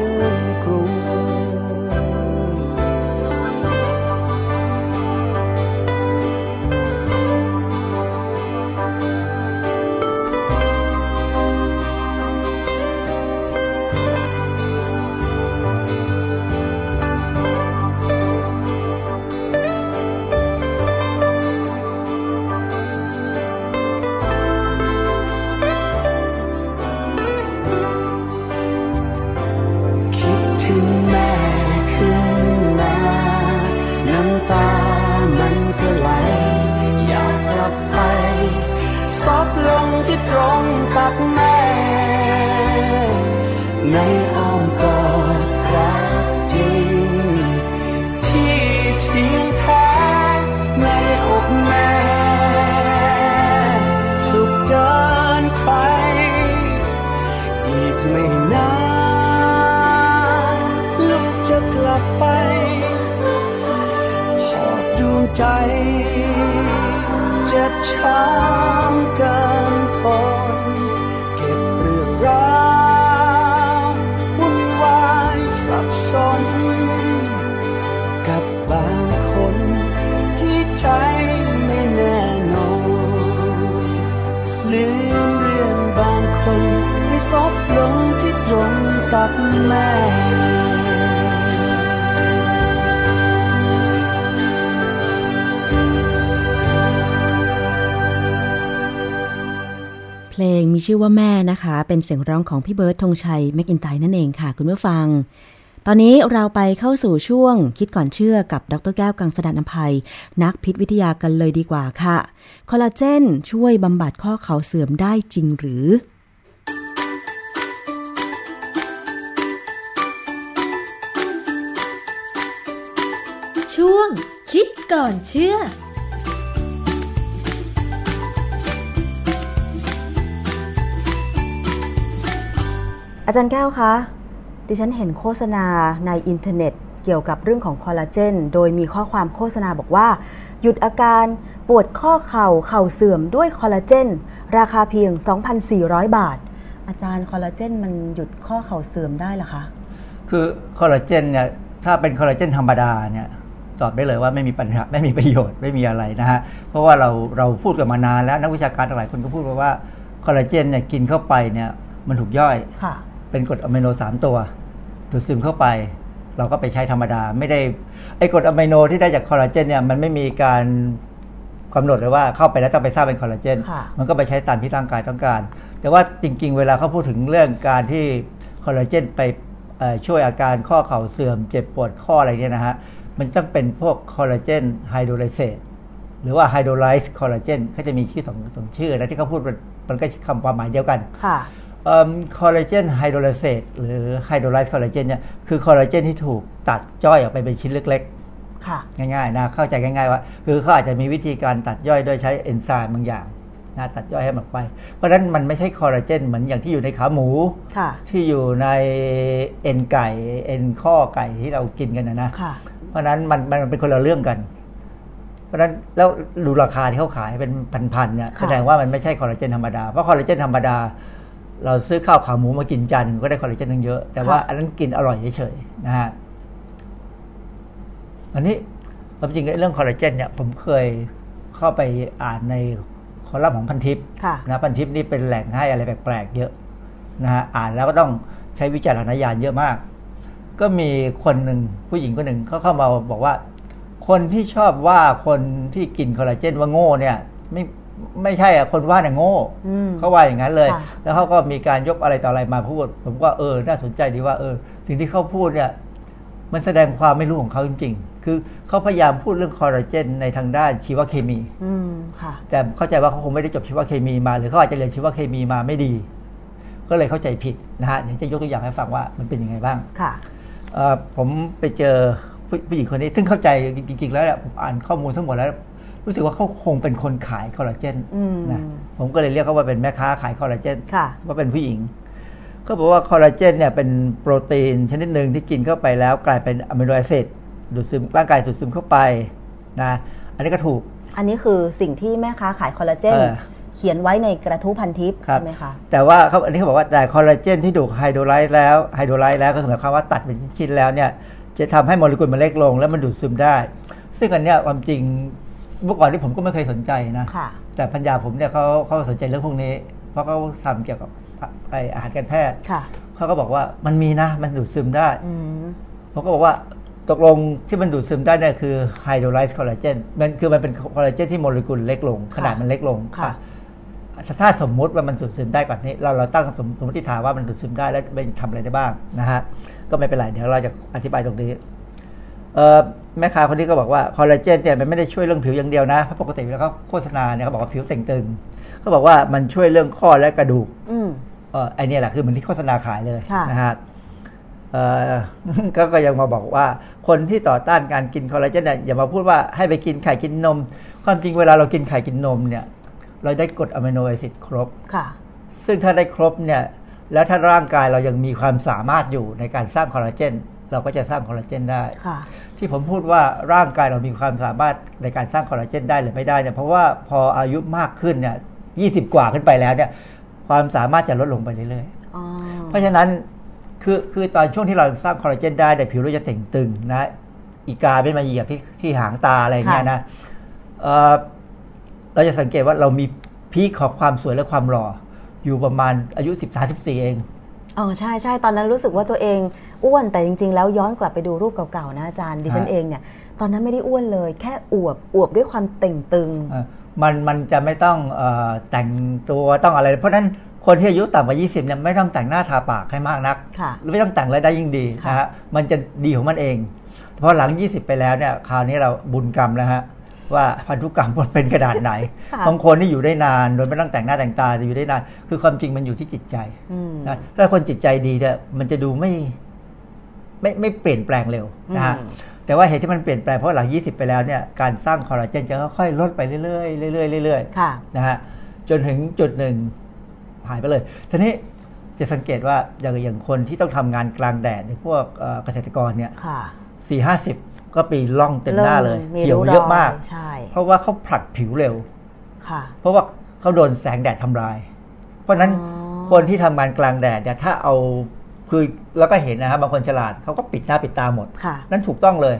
Speaker 3: บช้ำกินทนเก็บเรื่องราววุ่นวายสับสน กับบางคนที่ใจไม่แน่นอนลืมเรื่องบางคนไม่ซบลงที่ตรงตักแม่
Speaker 2: งมีชื่อว่าแม่นะคะ เป็นเสียงร้องของพี่เบิร์ดธงชัยแมกอินไตนั่นเองค่ะ คุณผู้ฟัง ตอนนี้เราไปเข้าสู่ช่วงคิดก่อนเชื่อกับดรแก้วกังสดานนภัย นักพิษวิทยากันเลยดีกว่าค่ะ คอลลาเจนช่วยบำบัดข้อเข่าเสื่อมได้จริงหรือ
Speaker 4: ช่วงคิดก่อนเชื่อ
Speaker 2: อาจารย์แก้วคะ ดิฉันเห็นโฆษณาในอินเทอร์เน็ต เกี่ยวกับเรื่องของคอลลาเจน โดยมีข้อความโฆษณาบอกว่า หยุดอาการปวดข้อเข่าเข่าเสื่อมด้วยคอลลาเจน ราคาเพียง 2,400 บาท อาจารย์คอลลาเจนมันหยุดข้อเข่าเสื่อมได้เหรอคะ
Speaker 5: คือคอลลาเจนเนี่ยถ้าเป็นคอลลาเจนธรรมดาเนี่ยตอบได้เลยว่าไม่มีปัญหาไม่มีประโยชน์ไม่มีอะไรนะฮะเพราะว่าเราเราพูดกันมานานแล้วนักวิชาการหลายคนก็พูดมาว่าคอลลาเจนเนี่ยกินเข้าไปเนี่ยมันถูกย่อย
Speaker 2: ค่ะ
Speaker 5: เป็นกรดอะมิโนสามตัว ดูดซึมเข้าไป เราก็ไปใช้ธรรมดา ไม่ได้ไอ้กรดอะมิโนที่ได้จากคอลลาเจนเนี่ยมันไม่มีการกำหนดเลยว่าเข้าไปแล้วต้องไปสร้างเป็นคอลลาเจน
Speaker 2: ค่ะ
Speaker 5: มันก็ไปใช้ตามที่ร่างกายต้องการ แต่ว่าจริง ๆ เวลาเขาพูดถึงเรื่องการที่คอลลาเจนไปเอ่อช่วยอาการข้อเข่าเสื่อม เจ็บปวดข้ออะไรเนี่ยนะฮะ มันต้องเป็นพวกคอลลาเจนไฮโดรไลเซตหรือว่า hydrolyzed collagen เขาจะมีชื่อสองสองชื่อนะที่เขาพูดมันมันก็คำความหมายเดียวกัน
Speaker 2: ค่ะ
Speaker 5: collagen hydrolysate หรือ hydrolyzed collagen เนี่ยคือคอลลาเจนที่ถูกตัดย่อยออกไปเป็นชิ้นเล็ก
Speaker 2: ค่ะ
Speaker 5: ๆง่ายๆนะเข้าใจง่ายๆว่า คือเขาอาจจะมีวิธีการตัดย่อยโดยใช้เอนไซม์บางอย่างนะตัดย่อยให้มันออกไป เพราะฉะนั้นมันไม่ใช่คอลลาเจนเหมือนอย่างที่อยู่ในขาหมู
Speaker 2: ค่ะ
Speaker 5: ที่อยู่ในเอ็นไก่เอ็นข้อไก่ที่เรากินกันนะนะ
Speaker 2: ค่ะ
Speaker 5: เพราะฉะนั้นมันมันเป็นคนละเรื่องกัน เพราะฉะนั้นแล้วดูราคาที่เขาขายเป็นพันๆเนี่ย
Speaker 2: ค่ะ
Speaker 5: แสดงว่ามันไม่ใช่คอลลาเจนธรรมดา เพราะคอลลาเจนธรรมดา เราซื้อข้าวขาหมูมากินจานหนึ่งก็ได้คอลลาเจนตั้งเยอะ แต่ว่าอันนั้นกินอร่อยเฉยๆนะฮะอันนี้ความจริงเรื่องคอลลาเจนเนี่ยผมเคยเข้าไปอ่านในคอลัมน์ของพันทิป
Speaker 2: ค่ะ
Speaker 5: นะพันทิปนี่เป็นแหล่งให้อะไรแปลกๆเยอะนะฮะอ่านแล้วก็ต้องใช้วิจารณญาณเยอะมาก ก็มีคนหนึ่งผู้หญิงคนหนึ่งเขาเข้ามาบอกว่า คนที่ชอบว่าคนที่กินคอลลาเจนว่าโง่เนี่ย ไม่ ไม่ใช่อะคนว่าเนี่ยโง่
Speaker 2: อืม
Speaker 5: เขาว่าอย่างนั้นเลย
Speaker 2: ค่ะ
Speaker 5: แล้วเขาก็มีการยกอะไรต่ออะไรมาพูด ผมก็เออน่าสนใจดีว่าเออ สิ่งที่เขาพูดเนี่ย มันแสดงความไม่รู้ของเขาจริง ๆ คือเขาพยายามพูดเรื่องคอลลาเจนในทางด้านชีวเคมี
Speaker 2: อืมค่ะ
Speaker 5: แต่เข้าใจว่าเขาคงไม่ได้จบชีวเคมีมา หรือเขาอาจจะเรียนชีวเคมีมาไม่ดี ก็เลยเข้าใจผิดนะฮะเดี๋ยวจะยกตัวอย่างให้ฟังว่ามันเป็นยังไงบ้าง
Speaker 2: ค่ะ
Speaker 5: เอ่อผมไปเจอผู้ผู้หญิงคนนี้ซึ่งเข้าใจจริงๆแล้วเนี่ยผมอ่านข้อมูลทั้งหมดแล้ว รู้สึกว่าเขาคงเป็นคนขายคอลลาเจน
Speaker 2: อืม
Speaker 5: นะผมก็เลยเรียกเขาว่าเป็นแม่ค้าขายคอลลาเจน
Speaker 2: ค่ะ
Speaker 5: ว่าเป็นผู้หญิงเขาบอกว่าคอลลาเจนเนี่ยเป็นโปรตีนชนิดหนึ่งที่กินเข้าไปแล้วกลายเป็น amino acid ดูดซึมร่างกายดูดซึมเข้าไปนะอันนี้ก็ถูก
Speaker 2: อันนี้คือสิ่งที่แม่ค้าขายคอลลาเจน
Speaker 5: เออ
Speaker 2: เขียนไว้ในกระทู้พันทิป
Speaker 5: ครับ
Speaker 2: ใช่ไหมคะ
Speaker 5: แต่ว่าเขาอันนี้เขาบอกว่าแต่คอลลาเจนที่ถูกไฮโดรไลซ์แล้วไฮโดรไลซ์แล้วก็คือหมายความว่าตัดเป็นชิ้นๆแล้วเนี่ยจะทำให้โมเลกุลมันเล็กลง แล้วมันดูดซึมได้ ซึ่งอันเนี้ยความจริง เมื่อก่อนที่ผมก็ไม่เคยสนใจนะ
Speaker 2: ค่ะ
Speaker 5: แต่พัญญาผมเนี่ยเขาเขาสนใจเรื่องพวกนี้ เพราะเขาทำเกี่ยวกับไออาหารการแพทย์
Speaker 2: ค่ะ
Speaker 5: เขาก็บอกว่ามันมีนะ มันดูดซึมได้
Speaker 2: อืม
Speaker 5: ผมก็บอกว่าตกลงที่มันดูดซึมได้เนี่ยคือไฮโดรไลซ์คอลลาเจนมันคือมันเป็นคอลลาเจนที่โมเลกุลเล็กลง ขนาดมันเล็กลง
Speaker 2: ค่ะ
Speaker 5: ถ้าสมมุติว่ามันดูดซึมได้กว่านี้ เราเราตั้งสมสมมติฐานว่ามันดูดซึมได้แล้วมันทำอะไรได้บ้างนะฮะก็ไม่เป็นไรเดี๋ยวเราจะอธิบายตรงนี้เอ่อ แม่ค้าคนนี้ก็บอกว่าคอลลาเจนเนี่ยมันไม่ได้ช่วยเรื่องผิวอย่างเดียวนะเพราะปกติแล้วเขาโฆษณาเนี่ยเขาบอกว่าผิวเต่งตึงเขาบอกว่ามันช่วยเรื่องข้อและกระดูก
Speaker 2: อืม
Speaker 5: เออไอเนี่ยแหละคือเหมือนที่โฆษณาขายเลย
Speaker 2: ค่ะ
Speaker 5: นะฮะเออก็ก็ยังมาบอกว่า คนที่ต่อต้านการกินคอลลาเจนเนี่ยอย่ามาพูดว่าให้ไปกินไข่กินนม ความจริงเวลาเรากินไข่กินนมเนี่ย เราได้กรด amino acid ครบ
Speaker 2: ค่ะ
Speaker 5: ซึ่งถ้าได้ครบเนี่ย แล้วถ้าร่างกายเรายังมีความสามารถอยู่ในการสร้างคอลลาเจน เราก็จะสร้างคอลลาเจนได้
Speaker 2: ค่ะ
Speaker 5: ที่ผมพูดว่าร่างกายเรามีความสามารถในการสร้างคอลลาเจนได้หรือไม่ได้เนี่ยเพราะว่าพออายุมากขึ้นเนี่ยยี่สิบกว่าขึ้นไปแล้วเนี่ยความสามารถจะลดลงไปเรื่อยๆ
Speaker 2: อ๋อ
Speaker 5: เพราะฉะนั้นคือคือตอนช่วงที่เราสร้างคอลลาเจนได้แต่ยผิวเราจะเต่งตึงนะอีกาไม่มาเหยียบที่ที่หางตาอะไรอย่างเงี้ยนะเอ่อเราจะสังเกตว่าเรามีพีคของความสวยและความหล่ออยู่ประมาณอายุ13 14เอง
Speaker 2: อ๋อใช่ใช่ตอนนั้นรู้สึกว่าตัวเองอ้วนแต่จริง ๆ แล้วย้อนกลับไปดูรูปเก่าๆนะอาจารย์ดิฉัน
Speaker 5: ฮะ
Speaker 2: เองเนี่ยตอนนั้นไม่ได้อ้วนเลย แค่อวบอวบด้วยความเต่งตึง
Speaker 5: เอ่อมันมันจะไม่ต้องเออแต่งตัวต้องอะไร เพราะฉะนั้นคนที่อายุต่ำกว่า 20เนี่ยไม่ต้องแต่งหน้าทาปากให้มากนัก
Speaker 2: ค่ะ
Speaker 5: หรือไม่ต้องแต่งอะไรได้ยิ่งดี
Speaker 2: ค่ะ
Speaker 5: นะฮะมันจะดีของมันเอง เพราะหลัง 20 ไปแล้วเนี่ยคราวนี้เราบุญกรรมแล้วฮะ ว่าพันธุกรรมมันเป็นขนาดไหน
Speaker 2: ค่ะ
Speaker 5: บางคนนี่อยู่ได้นานโดยไม่ต้องแต่งหน้าแต่งตาจะอยู่ได้นาน คือความจริงมันอยู่ที่จิตใจ
Speaker 2: อืม
Speaker 5: นะถ้าคนจิตใจดีเนี่ยมันจะดูไม่ไม่ไม่เปลี่ยนแปลงเร็วนะฮะ
Speaker 2: อืม
Speaker 5: แต่ว่าเหตุที่มันเปลี่ยนแปลงเพราะหลัง 20 ไปแล้วเนี่ยการสร้างคอลลาเจนจะค่อยๆลดไปเรื่อยๆเรื่อยๆเรื่อยๆ
Speaker 2: ค่ะ
Speaker 5: นะฮะจนถึงจุดหนึ่งหายไปเลยทีนี้จะสังเกตว่าอย่างอย่างคนที่ต้องทำงานกลางแดดในพวกเอ่อเกษตรกรเนี่ย
Speaker 2: ค่ะ
Speaker 5: สี่ห้าสิบ ก็ปีล่องเต็มหน้าเลย
Speaker 2: มี
Speaker 5: เขียว
Speaker 2: ริ้
Speaker 5: เยอะมาก
Speaker 2: รใช่
Speaker 5: เพราะว่าเขาผลัดผิวเร็ว
Speaker 2: ค่ะ
Speaker 5: เพราะว่าเขาโดนแสงแดดทำลาย เพราะฉะนั้น
Speaker 2: อ๋อ
Speaker 5: คนที่ทำงานกลางแดดเนี่ยถ้าเอาคือแล้วก็เห็นนะครับบางคนฉลาดเขาก็ปิดหน้าปิดตาหมด
Speaker 2: ค่ะ
Speaker 5: นั่นถูกต้องเลย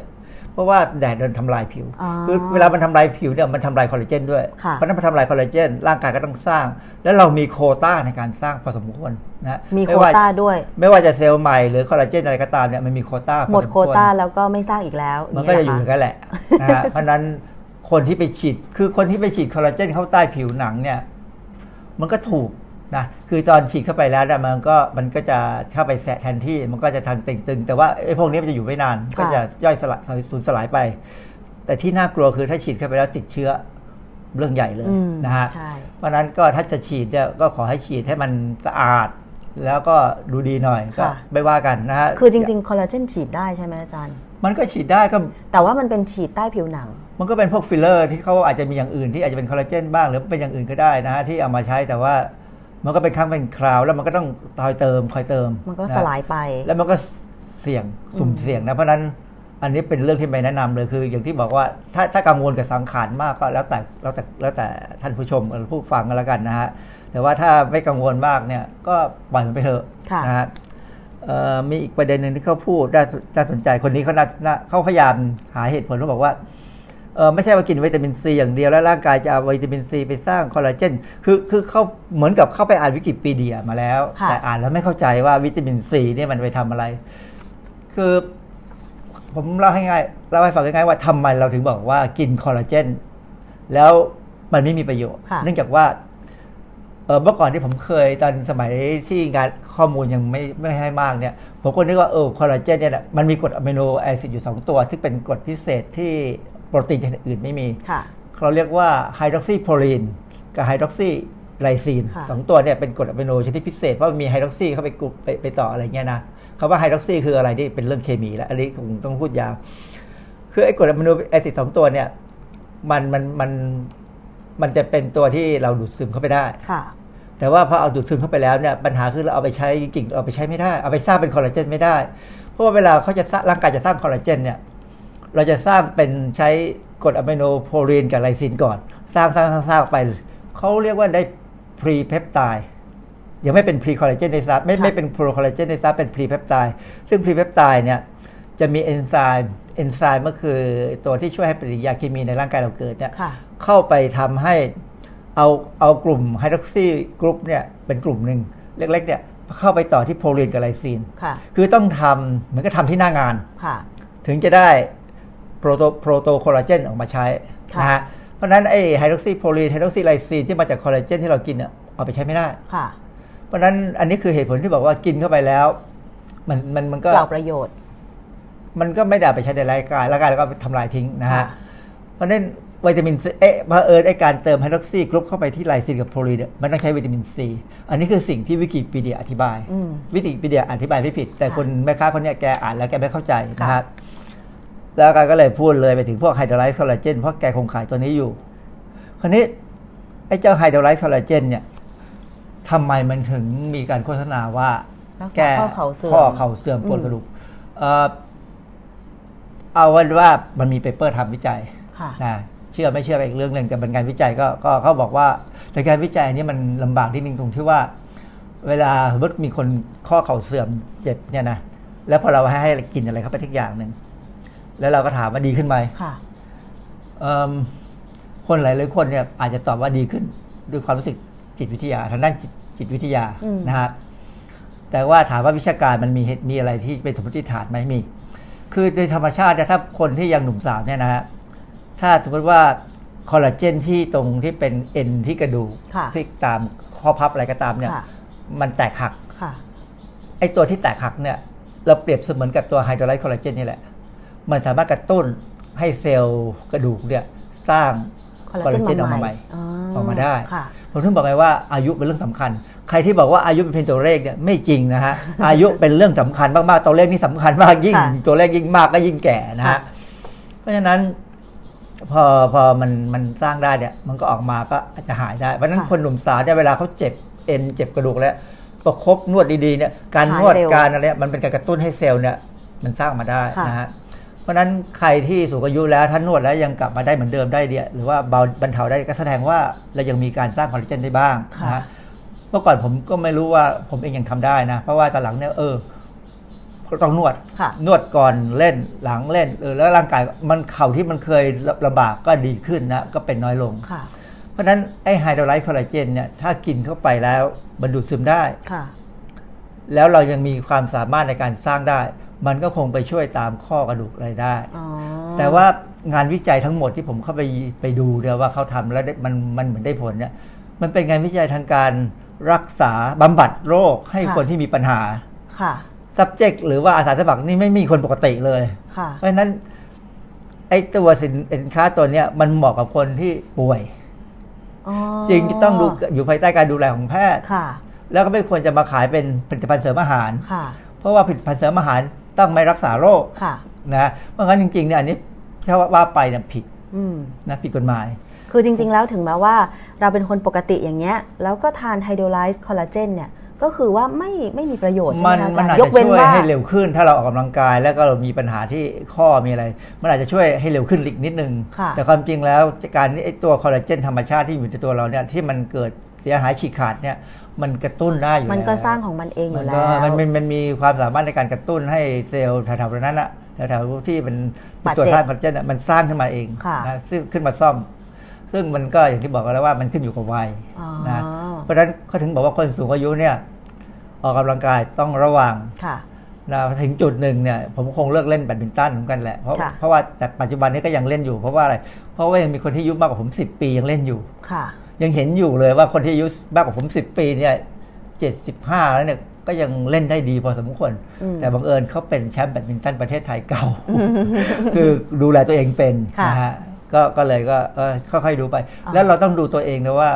Speaker 5: เพราะว่าแดดโดนทำลายผิว
Speaker 2: อ๋อ
Speaker 5: คือเวลามันทำลายผิวเนี่ยมันทำลายคอลลาเจนด้วย
Speaker 2: ค่ะ
Speaker 5: เพราะฉะนั้นพอทำลายคอลลาเจนร่างกายก็ต้องสร้าง แล้วเรามีโควต้าในการสร้างพอสมควรนะ
Speaker 2: มี
Speaker 5: ไโค
Speaker 2: วต้าด้วย
Speaker 5: ไม่ว่าจะเซลล์ใหม่หรือคอลลาเจนอะไรก็ตามเนี่ยมันมีโควต้าพอ
Speaker 2: หมด
Speaker 5: ส
Speaker 2: โคว
Speaker 5: ร
Speaker 2: ต้าแล้วก็ไม่สร้างอีกแล้ว
Speaker 5: มันก็จะอยู่า
Speaker 2: ง
Speaker 5: กั
Speaker 2: เงี้
Speaker 5: น
Speaker 2: เหร
Speaker 5: แหละนะฮะเพราะฉะนั้นคนที่ไปฉีดคือคนที่ไปฉีดคอลลาเจนเข้าใต้ผิวหนังเนี่ย มันก็ถูก นะคือตอนฉีดเข้าไปแล้วเนี่ยมันก็มันก็จะเข้าไปแสะแทนที่มันก็จะทางเต่งตึงแต่ว่าไอ้พวกนี้มันจะอยู่ไม่นานก็จะย่อยสลายสูญสลายไป แต่ที่น่ากลัวคือถ้าฉีดเข้าไปแล้วติดเชื้อเรื่องใหญ่เลย
Speaker 2: อืม
Speaker 5: นะฮะ
Speaker 2: ใช่
Speaker 5: เพราะฉะนั้นก็ถ้าจะฉีดเนี่ยก็ขอให้ฉีดให้มันสะอาด แล้วก็ดูดีหน่อยก็
Speaker 2: ค่ะ
Speaker 5: ไม่ว่ากันนะฮะ
Speaker 2: คือจริงๆคอลลาเจนฉีดได้ใช่ไหมอาจารย์
Speaker 5: มันก็ฉีดได้ก็
Speaker 2: แต่ว่ามันเป็นฉีดใต้ผิวหนัง
Speaker 5: มันก็เป็นพวกฟิลเลอร์ที่เขาอาจจะมีอย่างอื่นที่อาจจะเป็นคอลลาเจนบ้างหรือเป็นอย่างอื่นก็ได้นะฮะที่เอามาใช้แต่ว่า มันก็เป็นครั้งเป็นคราวแล้วมันก็ต้องคอยเติมคอยเติม
Speaker 2: มันก็จะสลายไป
Speaker 5: แล้วมันก็เสี่ยงสุ่ม
Speaker 2: อืม
Speaker 5: เสี่ยงนะเพราะฉะนั้นอันนี้เป็นเรื่องที่ไม่แนะนำเลยคือ อย่างที่บอกว่าถ้าถ้ากังวลกับสังขารมากก็แล้วแต่แล้วแต่แล้วแต่ท่านผู้ชมหรือผู้ฟังกันแล้วกันนะฮะแต่ว่าถ้าไม่กังวลมากเนี่ยก็ปล่อยมันไปเถอะ
Speaker 2: ค่ะ
Speaker 5: นะฮะเอ่อมีอีกประเด็นหนึ่งที่เขาพูดน่าน่าสนใจคนนี้เขาน่าน่าเขาพยายามหาเหตุผลเขาบอกว่าเออ ไม่ใช่ว่ากินวิตามินซีอย่างเดียวแล้วร่างกายจะเอาวิตามินซีไปสร้างคอลลาเจนคือคือเขาเหมือนกับเข้าไปอ่านวิกิพีเดียมาแล้ว
Speaker 2: ค่ะ
Speaker 5: แต่อ่านแล้วไม่เข้าใจว่าวิตามินซีเนี่ยมันไปทำอะไร คือผมเล่าให้ง่ายเล่าให้ฟังง่ายๆว่าทำไมเราถึงบอกว่ากินคอลลาเจนแล้วมันไม่มีประโยชน์
Speaker 2: ค่ะ
Speaker 5: เนื่องจากว่าเออเมื่อก่อนที่ผมเคยตอนสมัยที่งานข้อมูลยังไม่ไม่ให้มากเนี่ยผมก็นึกว่าเออคอลลาเจนเนี่ยนะมันมีกรด amino acid อยู่สองตัว ซึ่งเป็นกรดพิเศษที่ โปรตีนชนิดอื่นไม่มี
Speaker 2: ค่ะ
Speaker 5: เราเรียกว่า hydroxyproline กับ hydroxylysine
Speaker 2: ค่ะ
Speaker 5: สองตัวเนี่ยเป็นกรดอะมิโนชนิดพิเศษเพราะมันมีไฮดรอกซีเข้าไปกลุ่มไปไปต่ออะไรเงี้ยนะคำว่าไฮดรอกซีคืออะไรที่เป็นเรื่องเคมีแล้วอันนี้คงต้องพูดยาวคือไอ้กรด amino acid สองตัวเนี่ยมันมันมันมันจะเป็นตัวที่เราดูดซึมเข้าไปได้
Speaker 2: ค่ะ
Speaker 5: แต่ว่าพอเอาดูดซึมเข้าไปแล้วเนี่ยปัญหาคือเราเอาไปใช้จริงๆเอาไปใช้ไม่ได้ เอาไปสร้างเป็นคอลลาเจนไม่ได้ เพราะว่าเวลาเขาจะสร้างร่างกายจะสร้างคอลลาเจนเนี่ย เราจะสร้างเป็นใช้กรดอะมิโน proline กับ lysine ก่อน สร้างสร้างสร้างสร้างไป เขาเรียกว่าได้ pre-peptide ยังไม่เป็น pre-collagen ในซับไม่
Speaker 2: ค่ะ
Speaker 5: ไม่เป็น procollagen ในซับเป็น pre-peptide ซึ่ง pre-peptide เนี่ยจะมีเอนไซม์เอนไซม์ก็คือตัวที่ช่วยให้ปฏิกิริยาเคมีในร่างกายเราเกิดเนี่ย
Speaker 2: ค่ะ
Speaker 5: เข้าไปทำให้เอาเอากลุ่ม hydroxy group เนี่ยเป็นกลุ่มหนึ่งเล็ก ๆ เนี่ยเข้าไปต่อที่ proline กับ lysine
Speaker 2: ค่ะ
Speaker 5: คือต้องทำเหมือนกับทำที่หน้างาน
Speaker 2: ค่ะ
Speaker 5: ถึงจะได้ proto protocollagen ออกมาใช้
Speaker 2: ค่ะ
Speaker 5: นะฮะเพราะฉะนั้นไอ้ hydroxyproline hydroxylysine ที่มาจากคอลลาเจนที่เรากินเนี่ยเอาไปใช้ไม่ได้
Speaker 2: ค่ะ
Speaker 5: เพราะฉะนั้นอันนี้คือเหตุผลที่บอกว่ากินเข้าไปแล้ว มันมันมันก็
Speaker 2: เปล่าประโยชน์
Speaker 5: มันก็ไม่ได้เอาไปใช้ในร่างกายร่างกายแล้วก็ทำลายทิ้งนะฮะ
Speaker 2: ค่ะ
Speaker 5: เพราะฉะนั้นวิตามินซีเอ๊ะเผอิญไอ้การเติม hydroxy group เข้าไปที่ lysine กับ proline เนี่ยมันต้องใช้วิตามินซี อันนี้คือสิ่งที่วิกิพีเดียอธิบาย
Speaker 2: อืม
Speaker 5: วิกิพีเดียอธิบายไม่ผิด แต่
Speaker 2: ค่ะ
Speaker 5: คนแม่ค้าคนเนี้ยแกอ่านแล้วแกไม่เข้าใจนะ
Speaker 2: ค่ะ
Speaker 5: ฮะ แล้วแกก็เลยพูดเลยไปถึงพวก hydrolyzed collagen เพราะแกคงขายตัวนี้อยู่ คราวนี้ไอ้เจ้า hydrolyzed collagen เนี่ยทำไมมันถึงมีการโฆษณาว่า
Speaker 2: รักษา
Speaker 5: แก้
Speaker 2: ข้อเข่าเสื่อม
Speaker 5: ข้อเข่าเสื่อมปวด
Speaker 2: อืม
Speaker 5: กระดูกเอ่อเอาไวันว่ามันมีเปเปอร์ทำวิจัย
Speaker 2: ค่ะ
Speaker 5: นะเชื่อไม่เชื่อก็อีกเรื่องหนึ่งแต่เป็นการวิจัยก็ก็เขาบอกว่าแต่การวิจัยอันนี้มันลำบากที่นึงตรงที่ว่า เวลาสมมติมีคนข้อเข่าเสื่อมเจ็บเนี่ยนะแล้วพอเราให้ให้กินอะไรเข้าไปทุกอย่างหนึ่ง แล้วเราก็ถามว่าดีขึ้นไหม
Speaker 2: ค่ะ
Speaker 5: เอิ่มคนหลายหลายๆคนเนี่ยอาจจะตอบว่าดีขึ้นด้วยความรู้สึกจิตวิทยาทางด้านจิตจิตวิทยา
Speaker 2: อืม
Speaker 5: นะครับแต่ว่าถามว่าวิชาการมันมีเหตุมีอะไรที่เป็นสมมติฐานไหมมี คือโดยธรรมชาติเนี่ยถ้าคนที่ยังหนุ่มสาวเนี่ยนะฮะถ้าสมมติว่าคอลลาเจนที่ตรงที่เป็นเอ็นที่กระดูก
Speaker 2: ค่ะ
Speaker 5: ที่ตามข้อพับอะไรก็ตามเนี่ย
Speaker 2: ค่ะ
Speaker 5: มันแตกหัก
Speaker 2: ค่ะ
Speaker 5: ไอ้ตัวที่แตกหักเนี่ย เราเปรียบเสมือนกับตัวไฮโดรไลซ์คอลลาเจนนี่แหละ มันสามารถกระตุ้นให้เซลล์กระดูกเนี่ยสร้าง
Speaker 2: คอลลาเจน
Speaker 5: ออก
Speaker 2: มา
Speaker 5: มา
Speaker 2: ให
Speaker 5: ให
Speaker 2: ม่
Speaker 5: ม่
Speaker 2: อ๋อ
Speaker 5: ออกมาได้
Speaker 2: ค่ะ
Speaker 5: ผมถึงบอกไงว่าอายุเป็นเรื่องสำคัญ ใครที่บอกว่าอายุเป็นเพียงตัวเลขเนี่ยไม่จริงนะฮะอายุเป็นเรื่องสำคัญมากๆตัวเลขนี่สำคัญมากยิ่ง
Speaker 2: ค่ะ
Speaker 5: ตัวเลขยิ่งมากก็ยิ่งแก่นะ
Speaker 2: ค่ะ
Speaker 5: ฮะเพราะฉะนั้นพอพอมันมันสร้างได้เนี่ยมันก็ออกมาก็อาจจะหายได้เพราะฉะนั้นคนหนุ่มสาวเนี่ยเวลาเขาเจ็บเอ็นเจ็บกระดูกแล้วประคบนวดดีๆเนี่ยการนวด
Speaker 2: หายเร็ว
Speaker 5: การอะไรเนี่ยมันเป็นการกระตุ้นให้เซลล์เนี่ยมันสร้างมาได้
Speaker 2: ค่ะ
Speaker 5: นะฮะเพ ราะฉะนั้นใครที่สูงอายุแล้วถ้านวดแล้วยังกลับมาได้เหมือนเดิมได้เดียหรือว่าเบาบรรเทาได้ก็แสดงว่าเรายังมีการสร้างคอลลาเจนได้บ้างนะ
Speaker 2: ค่ะ
Speaker 5: ฮะเมื่อก่อนผมก็ไม่รู้ว่าผมเองยังทำได้นะ เพราะว่าตอนหลังเนี่ยเออต้องนวด
Speaker 2: ค่ะ
Speaker 5: นวดก่อนเล่นหลังเล่นเออแล้วร่างกายมันเข่าที่มันเคยลำบากก็ดีขึ้นนะก็เป็นน้อยลง
Speaker 2: ค่ะ
Speaker 5: เพราะฉะนั้นไอ้ hydrolyzed collagen เนี่ยถ้ากินเข้าไปแล้วมันดูดซึมได้
Speaker 2: ค่ะ
Speaker 5: แล้วเรายังมีความสามารถในการสร้างได้ มันก็คงไปช่วยตามข้อกระดูกอะไรได้
Speaker 2: อ๋อ
Speaker 5: แต่ว่างานวิจัยทั้งหมดที่ผมเข้าไปไปดูเนี่ยว่าเขาทำแล้วได้มันมันเหมือนได้ผลเนี่ย มันเป็นงานวิจัยทางการรักษาบำบัดโรคให้
Speaker 2: ค่ะ
Speaker 5: คนที่มีปัญหา
Speaker 2: ค่ะ
Speaker 5: subject หรือว่าอาสาสมัครนี่ไม่มีคนปกติเลย
Speaker 2: ค่ะ
Speaker 5: เพราะฉะนั้นไอ้ตัวสินสินค้าตัวเนี้ยมันเหมาะกับคนที่ป่วย
Speaker 2: อ๋อ
Speaker 5: จริงต้องดูอยู่ภายใต้การดูแลของแพทย์
Speaker 2: ค่ะ
Speaker 5: แล้วก็ไม่ควรจะมาขายเป็นผลิตภัณฑ์เสริมอาหาร
Speaker 2: ค่ะ
Speaker 5: เพราะว่าผลิตภัณฑ์เสริมอาหาร ต้องไม่รักษาโรค
Speaker 2: ค่ะ
Speaker 5: นะเพราะงั้นจริงๆเนี่ยอันนี้ถ้าว่าไปเนี่ยผิด
Speaker 2: อืม
Speaker 5: นะผิดกฎหมาย
Speaker 2: คือจริง ๆ แล้วถึงแม้ว่าเราเป็นคนปกติอย่างเงี้ยแล้วก็ทานไฮโดรไลซ์คอลลาเจนเนี่ย ก็คือว่าไม่ไม่มีประโยชน์ใช่ไห
Speaker 5: มั
Speaker 2: ม
Speaker 5: น
Speaker 2: คะอา
Speaker 5: มั
Speaker 2: จานร
Speaker 5: อาจ
Speaker 2: ย์ย
Speaker 5: จะ
Speaker 2: กเว้น
Speaker 5: ช่วย
Speaker 2: ว่า
Speaker 5: ให้เร็วขึ้น ถ้าเราออกกำลังกายแล้วก็เรามีปัญหาที่ข้อมีอะไร มันอาจจะช่วยให้เร็วขึ้นอีกนิดนึง
Speaker 2: ค่ะ
Speaker 5: แต่ความจริงแล้วการที่ไอ้ตัวคอลลาเจนธรรมชาติที่อยู่ในตัวเราเนี่ยที่มันเกิดเสียหายฉีกขาดเนี่ยมันกระตุ้นได้อยู่
Speaker 2: มันก็
Speaker 5: แล้ว
Speaker 2: สร้างของมันเองอยู่
Speaker 5: มัน
Speaker 2: แล้
Speaker 5: ก็
Speaker 2: ว
Speaker 5: มันมันมันมีความสามารถในการกระตุ้นให้เซลล์แถวๆนั้นอะแถวๆที่เป็น
Speaker 2: บาด
Speaker 5: ตัว
Speaker 2: เจ็บ
Speaker 5: สร้างคอลลาเจนอะมันสร้างขึ้นมาเอง
Speaker 2: ค่ะ
Speaker 5: นะซึ่งขึ้นมาซ่อมซึ่งมันก็อย่างที่บอกกันแล้วว่ามันขึ้นอยู่กับวัย
Speaker 2: อ๋อ
Speaker 5: นะ เพราะฉะนั้นเขาถึงบอกว่าคนสูงอายุเนี่ยออกกำลังกายต้องระวัง
Speaker 2: ค่ะ
Speaker 5: นะถึงจุดหนึ่งเนี่ยผมคงเลิกเล่นแบดมินตันเหมือนกันแหละเพราะ
Speaker 2: ค่ะ
Speaker 5: เพราะว่าแต่ปัจจุบันนี้ก็ยังเล่นอยู่ เพราะว่าอะไร เพราะว่ายังมีคนที่อายุมากกว่าผมสิบปียังเล่นอยู่
Speaker 2: ค่ะ
Speaker 5: ยังเห็นอยู่เลยว่าคนที่อายุมากกว่าผมสิบปีเนี่ยเจ็ดสิบห้าแล้วเนี่ยก็ยังเล่นได้ดีพอสมควร
Speaker 2: อืม
Speaker 5: แต่บังเอิญเขาเป็นแชมป์แบดมินตันประเทศไทยเก่า คือดูแลตัวเองเป็น
Speaker 2: ค่ะ
Speaker 5: นะฮะก็ก็เลยก็เออค่อยๆดูไป
Speaker 2: อ่า
Speaker 5: แล้วเราต้องดูตัวเองนะว่า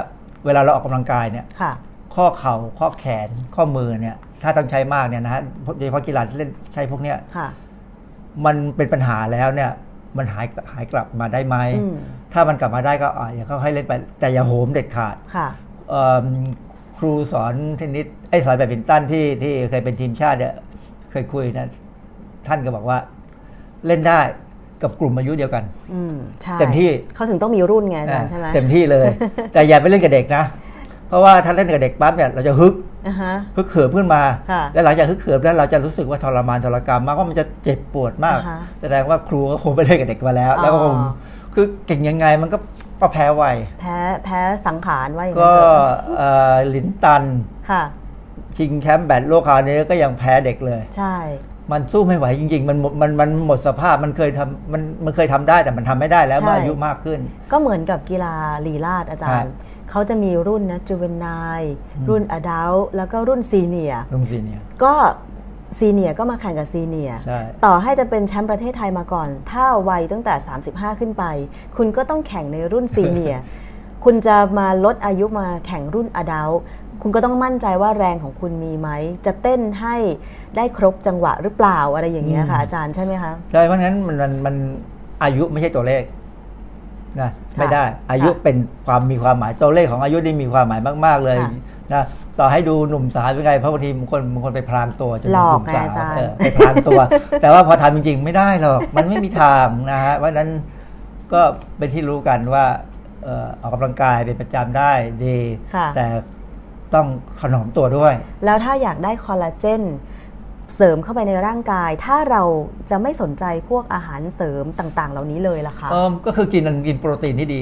Speaker 5: เวลาเราออกกำลังกายเนี่ย
Speaker 2: ค่ะ
Speaker 5: ข้อเข่าข้อแขนข้อมือเนี่ย ถ้าต้องใช้มากเนี่ยนะฮะโดยเฉพาะกีฬาที่เล่นใช้พวกเนี้ย
Speaker 2: ค่ะ
Speaker 5: มันเป็นปัญหาแล้วเนี่ย มันหายหายกลับมาได้ไหม
Speaker 2: อืม
Speaker 5: ถ้ามันกลับมาได้ก็อะอย่าเขาให้เล่นไป แต่อย่าโหมเด็ดขาด
Speaker 2: ค่ะ
Speaker 5: เอิ่มครูสอนเทนนิสไอ้สอนแบดมินตันที่ที่เคยเป็นทีมชาติเนี่ยเคยคุยนะท่านก็บอกว่าเล่นได้ กับกลุ่มอายุเดียวกัน
Speaker 2: อืมใช่
Speaker 5: เต็มที่
Speaker 2: เขาถึงต้องมีรุ่นไงอาจารย์ใช่ไหม
Speaker 5: เต็มที่เลย แต่อย่าไปเล่นกับเด็กนะ เพราะว่าถ้าเล่นกับเด็กปั๊บเนี่ยเราจะฮึก
Speaker 2: อ่าฮะ
Speaker 5: ฮึกเขิมขึ้นมา
Speaker 2: ค่ะ
Speaker 5: แล้วหลังจากฮึกเขิมแล้วเราจะรู้สึกว่าทรมานทรกรรมมากว่ามันจะเจ็บปวดมาก
Speaker 2: อ่าฮะ
Speaker 5: แสดงว่าครูก็คงไปเล่นกับเด็กมาแล้ว
Speaker 2: อ๋อ
Speaker 5: แล้วก็คงคือเก่งยังไงมันก็ก็แพ้ไว
Speaker 2: แพ้แพ้สังขารว่าอย่าง
Speaker 5: ก็
Speaker 2: นั้นเถอะ
Speaker 5: เอ่อหลินตัน
Speaker 2: ค่ะ
Speaker 5: ชิงแชมป์แบดโลกคราวนี้ก็ยังแพ้เด็กเลย
Speaker 2: ใช่
Speaker 5: มันสู้ไม่ไหวจริง ๆ มันหมดมันมันหมดสภาพมันเคยทำมันมันเคยทำได้แต่มันทำไม่ได้แล้วเมื่ออายุมากขึ้น
Speaker 2: ก็เหมือนกับกีฬาลีลาดอาจาร
Speaker 5: ครั
Speaker 2: ย์
Speaker 5: บ
Speaker 2: เขาจะมีรุ่นนะจูเวนไน
Speaker 5: อืม
Speaker 2: รุ่นอดัลแล้วก็รุ่นซีเนีย
Speaker 5: ลุงซีเนี่ย
Speaker 2: ก็ซีเนียก็มาแข่งกับซีเนีย
Speaker 5: ใช่
Speaker 2: ต่อให้จะเป็นแชมป์ประเทศไทยมาก่อน ถ้าวัยตั้งแต่ 35 ขึ้นไป คุณก็ต้องแข่งในรุ่นซีเนียคุณจะมาลดอายุมาแข่งรุ่นอดัล คุณก็ต้องมั่นใจว่าแรงของคุณมีไหม จะเต้นให้ได้ครบจังหวะหรือเปล่าอะไรอย่างเงี้ยค่ะอาจารย์ใช่ไหมคะ
Speaker 5: ใช่เพราะงั้นมันมันมันอายุไม่ใช่ตัวเลขนะ
Speaker 2: ค่ะ
Speaker 5: ไม่ได้อายุ
Speaker 2: ค่ะ
Speaker 5: เป็นความมีความหมายตัวเลขของอายุนี่มีความหมายมาก ๆ เลย
Speaker 2: ค่ะ
Speaker 5: นะต่อให้ดูหนุ่มสาวเป็นไงเพราะบางทีบางคนบางคนไปพรางตัวจน
Speaker 2: หลอก
Speaker 5: นุ่มสาว
Speaker 2: ไงอาจารย์
Speaker 5: เออไปพรางตัว แต่ว่าพอทำจริง ๆ ไม่ได้หรอกมันไม่มีทางนะฮะเพราะฉะนั้นก็เป็นที่รู้กันว่าเอ่อออกกำลังกายเป็นประจำได้ดี
Speaker 2: ค่ะ
Speaker 5: แต่ ต้องขนอมตัวด้วย
Speaker 2: แล้วถ้าอยากได้คอลลาเจนเสริมเข้าไปในร่างกาย ถ้าเราจะไม่สนใจพวกอาหารเสริมต่าง ๆ เหล่านี้เลยล่ะคะ
Speaker 5: เออก็คือกินกินโปรตีนที่ดี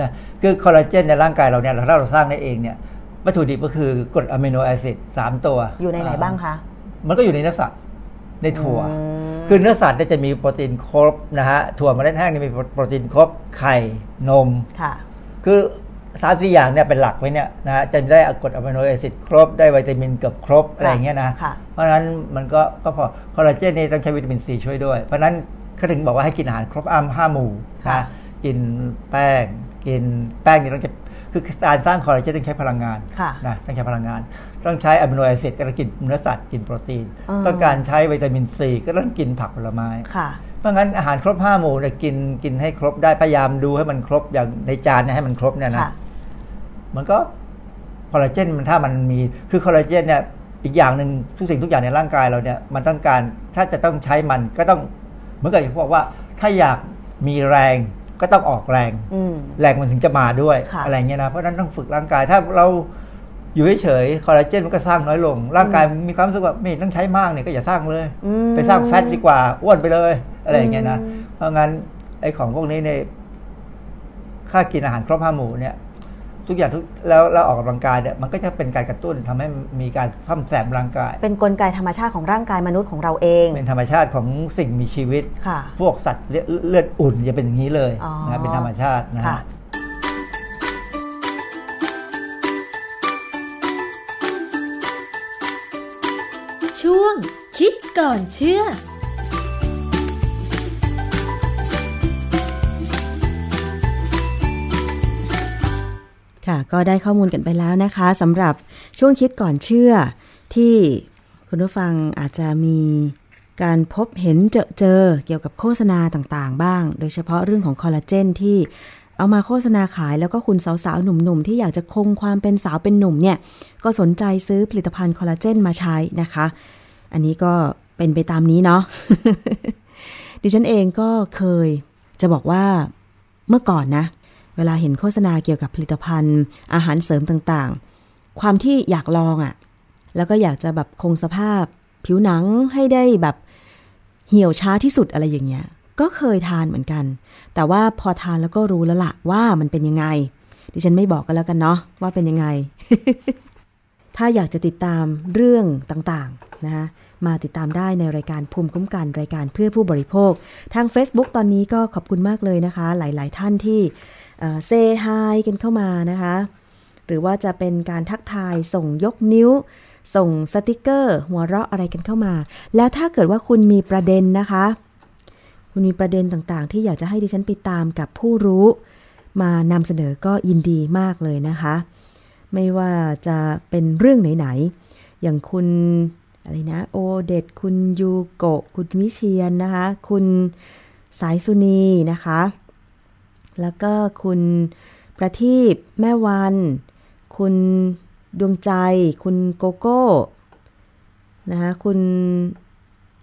Speaker 5: นะคือคอลลาเจนในร่างกายเราเนี่ยถ้าเราสร้างได้เองเนี่ยวัตถุดิบก็คือกรด amino acid สามตัว
Speaker 2: อยู่ในไหนบ้างคะ
Speaker 5: มันก็อยู่ในเนื้อสัตว์ในถั่ว
Speaker 2: อืม
Speaker 5: คือเนื้อสัตว์เนี่ยจะมีโปรตีนครบนะฮะถั่วเมล็ดแห้งเนี่ยมีโปรตีนครบไข่นม
Speaker 2: ค่ะ
Speaker 5: คือ สามสี่อย่างเนี่ยเป็นหลักไว้เนี่ยนะฮะจะได้กรด amino acid ครบได้วิตามินเกือบครบอะไรอย่างเงี้ยนะ
Speaker 2: ค่ะ
Speaker 5: เพราะฉะนั้นมันก็ก็พอคอลลาเจนนี่ต้องใช้วิตามินซีช่วยด้วย เพราะฉะนั้นเขาถึงบอกว่าให้กินอาหารครบอ้ำห้าหมู่
Speaker 2: ค่ะ
Speaker 5: นะกินแป้ง กินแป้งนี่ต้องใช้คือการสร้างคอลลาเจนต้องใช้พลังงาน
Speaker 2: ค่ะ
Speaker 5: นะต้องใช้พลังงาน ต้องใช้ amino acid ก็ต้องกินเนื้อสัตว์กินโปรตีน
Speaker 2: อืม
Speaker 5: ต้องการใช้วิตามินซีก็ต้องกินผักผลไม้
Speaker 2: ค่ะ
Speaker 5: เพราะงั้นอาหารครบห้าหมู่เนี่ยกินกินให้ครบได้พยายามดูให้มันครบอย่างในจานเนี่ยให้มันครบเนี่ยนะ
Speaker 2: ค่ะ
Speaker 5: มันก็คอลลาเจนมันถ้ามันมีคือคอลลาเจนเนี่ยอีกอย่างหนึ่งทุกสิ่งทุกอย่างในร่างกายเราเนี่ยมันต้องการถ้าจะต้องใช้มันก็ต้องเหมือนกับที่เขาบอกว่า ถ้าอยากมีแรงก็ต้องออกแรง
Speaker 2: อืม
Speaker 5: แรงมันถึงจะมาด้วย
Speaker 2: ค่ะ
Speaker 5: อะไรเงี้ยนะเพราะฉะนั้นต้องฝึกร่างกายถ้าเราอยู่เฉยๆคอลลาเจนมันก็สร้างน้อยลง ร่างกายมีความรู้สึกว่าไม่ต้องใช้มากเนี่ยก็อย่าสร้างเลย
Speaker 2: อืม
Speaker 5: ไปสร้างแฟตดีกว่าอ้วนไปเลย อะไรอย่างเงี้ยนะ
Speaker 2: อืม
Speaker 5: เพราะงั้นไอ้ของพวกนี้เนี่ยค่ากินอาหารครบห้าหมู่เนี่ย ทุกอย่างทุกแล้วเราออกกำลังกายเนี่ยมันก็จะเป็นการกระตุ้นทำให้มีการซ่อมแซมร่างกาย
Speaker 2: เป็นกลไกธรรมชาติของร่างกายมนุษย์ของเราเอง
Speaker 5: เป็นธรรมชาติของสิ่งมีชีวิต
Speaker 2: ค่ะ
Speaker 5: พวกสัตว์เลือดเลือดอุ่นจะเป็นอย่างนี้เลย
Speaker 2: อ๋อ
Speaker 5: นะเป็นธรรมชาตินะ
Speaker 2: ค่ะ
Speaker 5: ฮะ
Speaker 4: ช่วงคิดก่อนเชื่อ
Speaker 2: ค่ะ ก็ได้ข้อมูลกันไปแล้วนะคะสำหรับช่วงคิดก่อนเชื่อ ที่คุณผู้ฟังอาจจะมีการพบเห็นเจอเจอเกี่ยวกับโฆษณาต่างๆ บ้าง โดยเฉพาะเรื่องของคอลลาเจนที่เอามาโฆษณาขายแล้วก็คุณสาวๆ หนุ่มๆ ที่อยากจะคงความเป็นสาวเป็นหนุ่มเนี่ย ก็สนใจซื้อผลิตภัณฑ์คอลลาเจนมาใช้นะคะ อันนี้ก็เป็นไปตามนี้เนาะดิฉันเองก็เคยจะบอกว่าเมื่อก่อนนะ เวลาเห็นโฆษณาเกี่ยวกับผลิตภัณฑ์ อาหารเสริมต่างๆ ความที่อยากลองอะ่ะ แล้วก็อยากจะแบบคงสภาพ ผิวหนังให้ได้แบบเหี่ยวช้าที่สุดอะไรอย่างเงี้ย ก็เคยทานเหมือนกัน แต่ว่าพอทานแล้วก็รู้แล้วละว่ามันเป็นยังไง ดิฉันไม่บอกกันแล้วกันเนาะว่าเป็นยังไง ถ้าอยากจะติดตามเรื่องต่างๆนะคะมาติดตามได้ในรายการภูมิคุ้มกันรายการเพื่อผู้บริโภค ทาง Facebook ตอนนี้ก็ขอบคุณมากเลยนะคะ หลาย ๆ ท่านที่ เซฮายกันเข้ามานะคะ หรือว่าจะเป็นการทักทายส่งยกนิ้ว ส่งสติกเกอร์ หัวเราะอะไรกันเข้ามา แล้วถ้าเกิดว่าคุณมีประเด็นนะคะ คุณมีประเด็นต่างๆ ที่อยากจะให้ดิฉันไปตามกับผู้รู้ มานำเสนอก็ยินดีมากเลยนะคะ ไม่ว่าจะเป็นเรื่องไหนๆ อย่างคุณอะไรนะโอเดตคุณยูโกะคุณวิเชียนนะคะ คุณสายสุนีนะคะ แล้วก็คุณประทีปแม่วัน คุณดวงใจ คุณโกโก้นะคะคุณ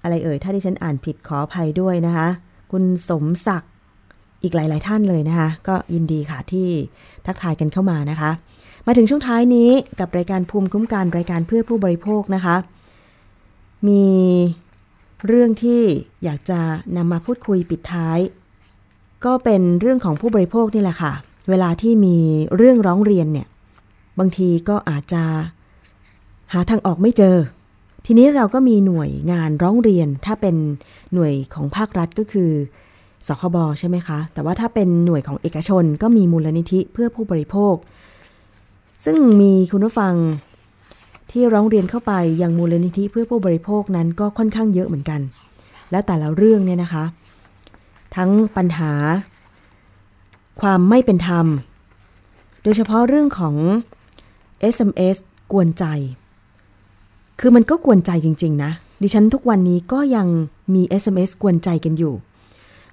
Speaker 2: อะไรเอ่ย ถ้าที่ฉันอ่านผิดขออภัยด้วยนะคะ คุณสมศักดิ์อีกหลาย ๆ ท่านเลยนะคะ ก็ยินดีค่ะที่ทักทายกันเข้ามานะคะ มาถึงช่วงท้ายนี้กับรายการภูมิคุ้มกันรายการเพื่อผู้บริโภคนะคะ มีเรื่องที่อยากจะนำมาพูดคุยปิดท้าย ก็เป็นเรื่องของผู้บริโภคนี่แหละค่ะ เวลาที่มีเรื่องร้องเรียนเนี่ย บางทีก็อาจจะหาทางออกไม่เจอ ทีนี้เราก็มีหน่วยงานร้องเรียน ถ้าเป็นหน่วยของภาครัฐก็คือสคบใช่ไหมคะ แต่ว่าถ้าเป็นหน่วยของเอกชนก็มีมูลนิธิเพื่อผู้บริโภค ซึ่งมีคุณผู้ฟังที่ร้องเรียนเข้าไปยังมูลนิธิเพื่อผู้บริโภคนั้นก็ค่อนข้างเยอะเหมือนกัน แล้วแต่ละเรื่องเนี่ยนะคะ ทั้งปัญหา ความไม่เป็นธรรม โดยเฉพาะเรื่องของ SMS กวนใจ คือมันก็กวนใจจริง ๆ นะ ดิฉันทุกวันนี้ก็ยังมี SMS กวนใจกันอยู่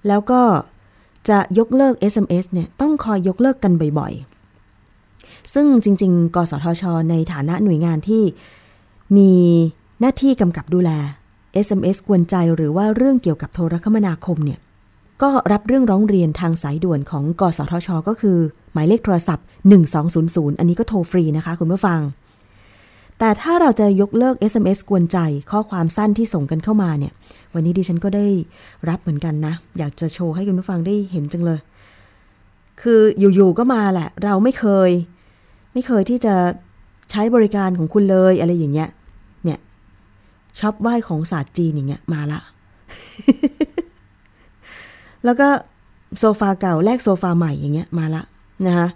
Speaker 2: แล้วก็จะยกเลิก SMS เนี่ยต้องคอยยกเลิกกันบ่อย ๆ ซึ่งจริง ๆ กสทช ในฐานะหน่วยงานที่มีหน้าที่กำกับดูแล SMS กวนใจหรือว่าเรื่องเกี่ยวกับโทรคมนาคมเนี่ย ก็รับเรื่องร้องเรียนทางสายด่วนของกสทช ก็คือ หมายเลขโทรศัพท์ 1200 อันนี้ก็โทรฟรีนะคะคุณผู้ฟัง แต่ถ้าเราจะยกเลิก SMS กวนใจข้อความสั้นที่ส่งกันเข้ามาเนี่ย วันนี้ดิฉันก็ได้รับเหมือนกันนะ อยากจะโชว์ให้คุณผู้ฟังได้เห็นจังเลย คืออยู่ๆก็มาแหละ เราไม่เคย ไม่เคยที่จะใช้บริการของคุณเลยอะไรอย่างเงี้ย เนี่ยช็อปไหว้ของศาสตร์จีนอย่างเงี้ยมาละ แล้วก็โซฟาเก่าแลกโซฟาใหม่อย่างเงี้ยมาละนะคะ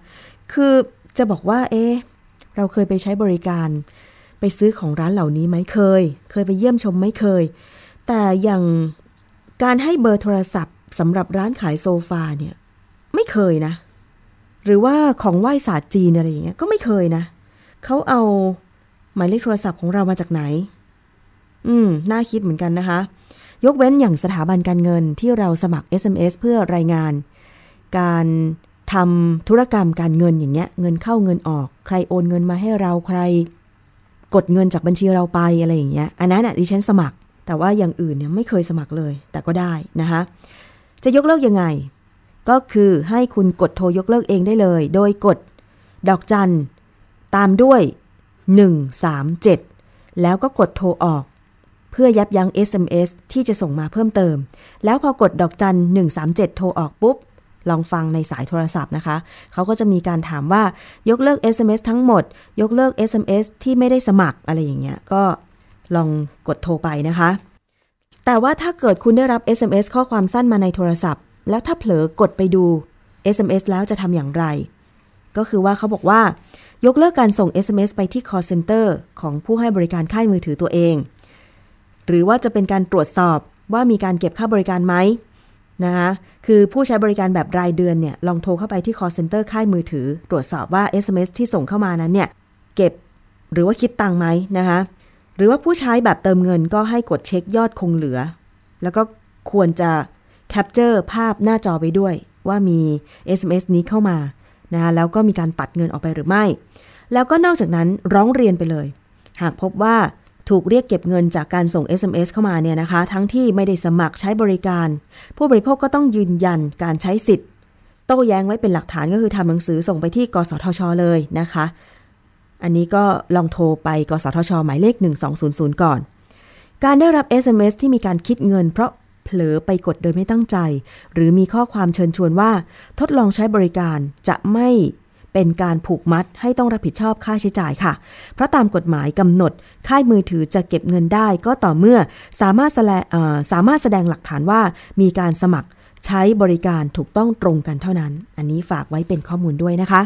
Speaker 2: คือจะบอกว่าเอ๊เราเคยไปใช้บริการ ไปซื้อของร้านเหล่านี้ไหมเคย เคยไปเยี่ยมชมไม่เคย แต่อย่างการให้เบอร์โทรศัพท์สำหรับร้านขายโซฟาเนี่ยไม่เคยนะ หรือว่าของไหว้ศาสตร์จีนอะไรอย่างเงี้ยก็ไม่เคยนะเขาเอาหมายเลขโทรศัพท์ของเรามาจากไหน อืม น่าคิดเหมือนกันนะคะ ยกเว้นอย่างสถาบันการเงินที่เราสมัคร SMS เพื่อรายงาน การทำธุรกรรมการเงินอย่างเงี้ยเงินเข้าเงินออก ใครโอนเงินมาให้เราใคร กดเงินจากบัญชีเราไปอะไรอย่างเงี้ยอันนั้นอะดิฉันสมัคร แต่ว่าอย่างอื่นเนี่ยไม่เคยสมัครเลย แต่ก็ได้นะคะจะยกเลิกยังไง ก็คือให้คุณกดโทรยกเลิกเองได้เลย โดยกดดอกจันตามด้วย 137 แล้วก็กดโทรออก เพื่อยับยั้ง SMS ที่จะส่งมาเพิ่มเติม แล้วพอกดดอกจัน 137 โทรออกปุ๊บ ลองฟังในสายโทรศัพท์นะคะ เขาก็จะมีการถามว่ายกเลิก SMS ทั้งหมด ยกเลิก SMS ที่ไม่ได้สมัครอะไรอย่างเงี้ย ก็ลองกดโทรไปนะคะ แต่ว่าถ้าเกิดคุณได้รับ SMS ข้อความสั้นมาในโทรศัพท์ แล้วถ้าเผลอกดไปดู SMS แล้วจะทำอย่างไร ก็คือว่าเขาบอกว่ายกเลิกการส่ง SMS ไปที่ call center ของผู้ให้บริการค่ายมือถือตัวเอง หรือว่าจะเป็นการตรวจสอบว่ามีการเก็บค่าบริการไหมนะคะคือผู้ใช้บริการแบบรายเดือนเนี่ยลองโทรเข้าไปที่ call center ค่ายมือถือ ตรวจสอบว่า SMS ที่ส่งเข้ามานั้นเนี่ยเก็บหรือว่าคิดตังค์ไหมนะคะหรือว่าผู้ใช้แบบเติมเงินก็ให้กดเช็คยอดคงเหลือ แล้วก็ควรจะแคปเจอร์ภาพหน้าจอไปด้วย ว่ามี SMS นี้เข้ามานะคะแล้วก็มีการตัดเงินออกไปหรือไม่ แล้วก็นอกจากนั้นร้องเรียนไปเลย หากพบว่า ถูกเรียกเก็บเงินจากการส่ง SMS เข้ามาเนี่ยนะคะ ทั้งที่ไม่ได้สมัครใช้บริการ ผู้บริโภคก็ต้องยืนยันการใช้สิทธิ์ โต้แย้งไว้เป็นหลักฐานก็คือทำหนังสือส่งไปที่กสทช เลยนะคะ อันนี้ก็ลองโทรไปกสทช หมายเลข 1200 ก่อน การได้รับ SMS ที่มีการคิดเงิน เพราะเผลอไปกดโดยไม่ตั้งใจ หรือมีข้อความเชิญชวนว่า ทดลองใช้บริการจะไม่ เป็นการผูกมัดให้ต้องรับผิดชอบค่าใช้จ่ายค่ะ เพราะตามกฎหมายกำหนด ค่ายมือถือจะเก็บเงินได้ก็ต่อเมื่อสามารถแสดงสามารถแสดงหลักฐานว่ามีการสมัครใช้บริการถูกต้องตรงกันเท่านั้น อันนี้ฝากไว้เป็นข้อมูลด้วยนะคะ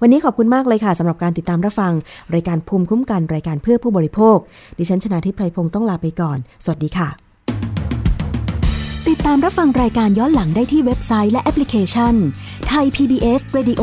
Speaker 2: วันนี้ขอบคุณมากเลยค่ะสำหรับการติดตามรับฟัง รายการภูมิคุ้มกันรายการเพื่อผู้บริโภค ดิฉันชนะทิพไพรพงศ์ต้องลาไปก่อน สวัสดีค่ะ
Speaker 1: ติดตามรับฟังรายการย้อนหลังได้ที่เว็บไซต์และแอปพลิเคชันไทย PBS Radio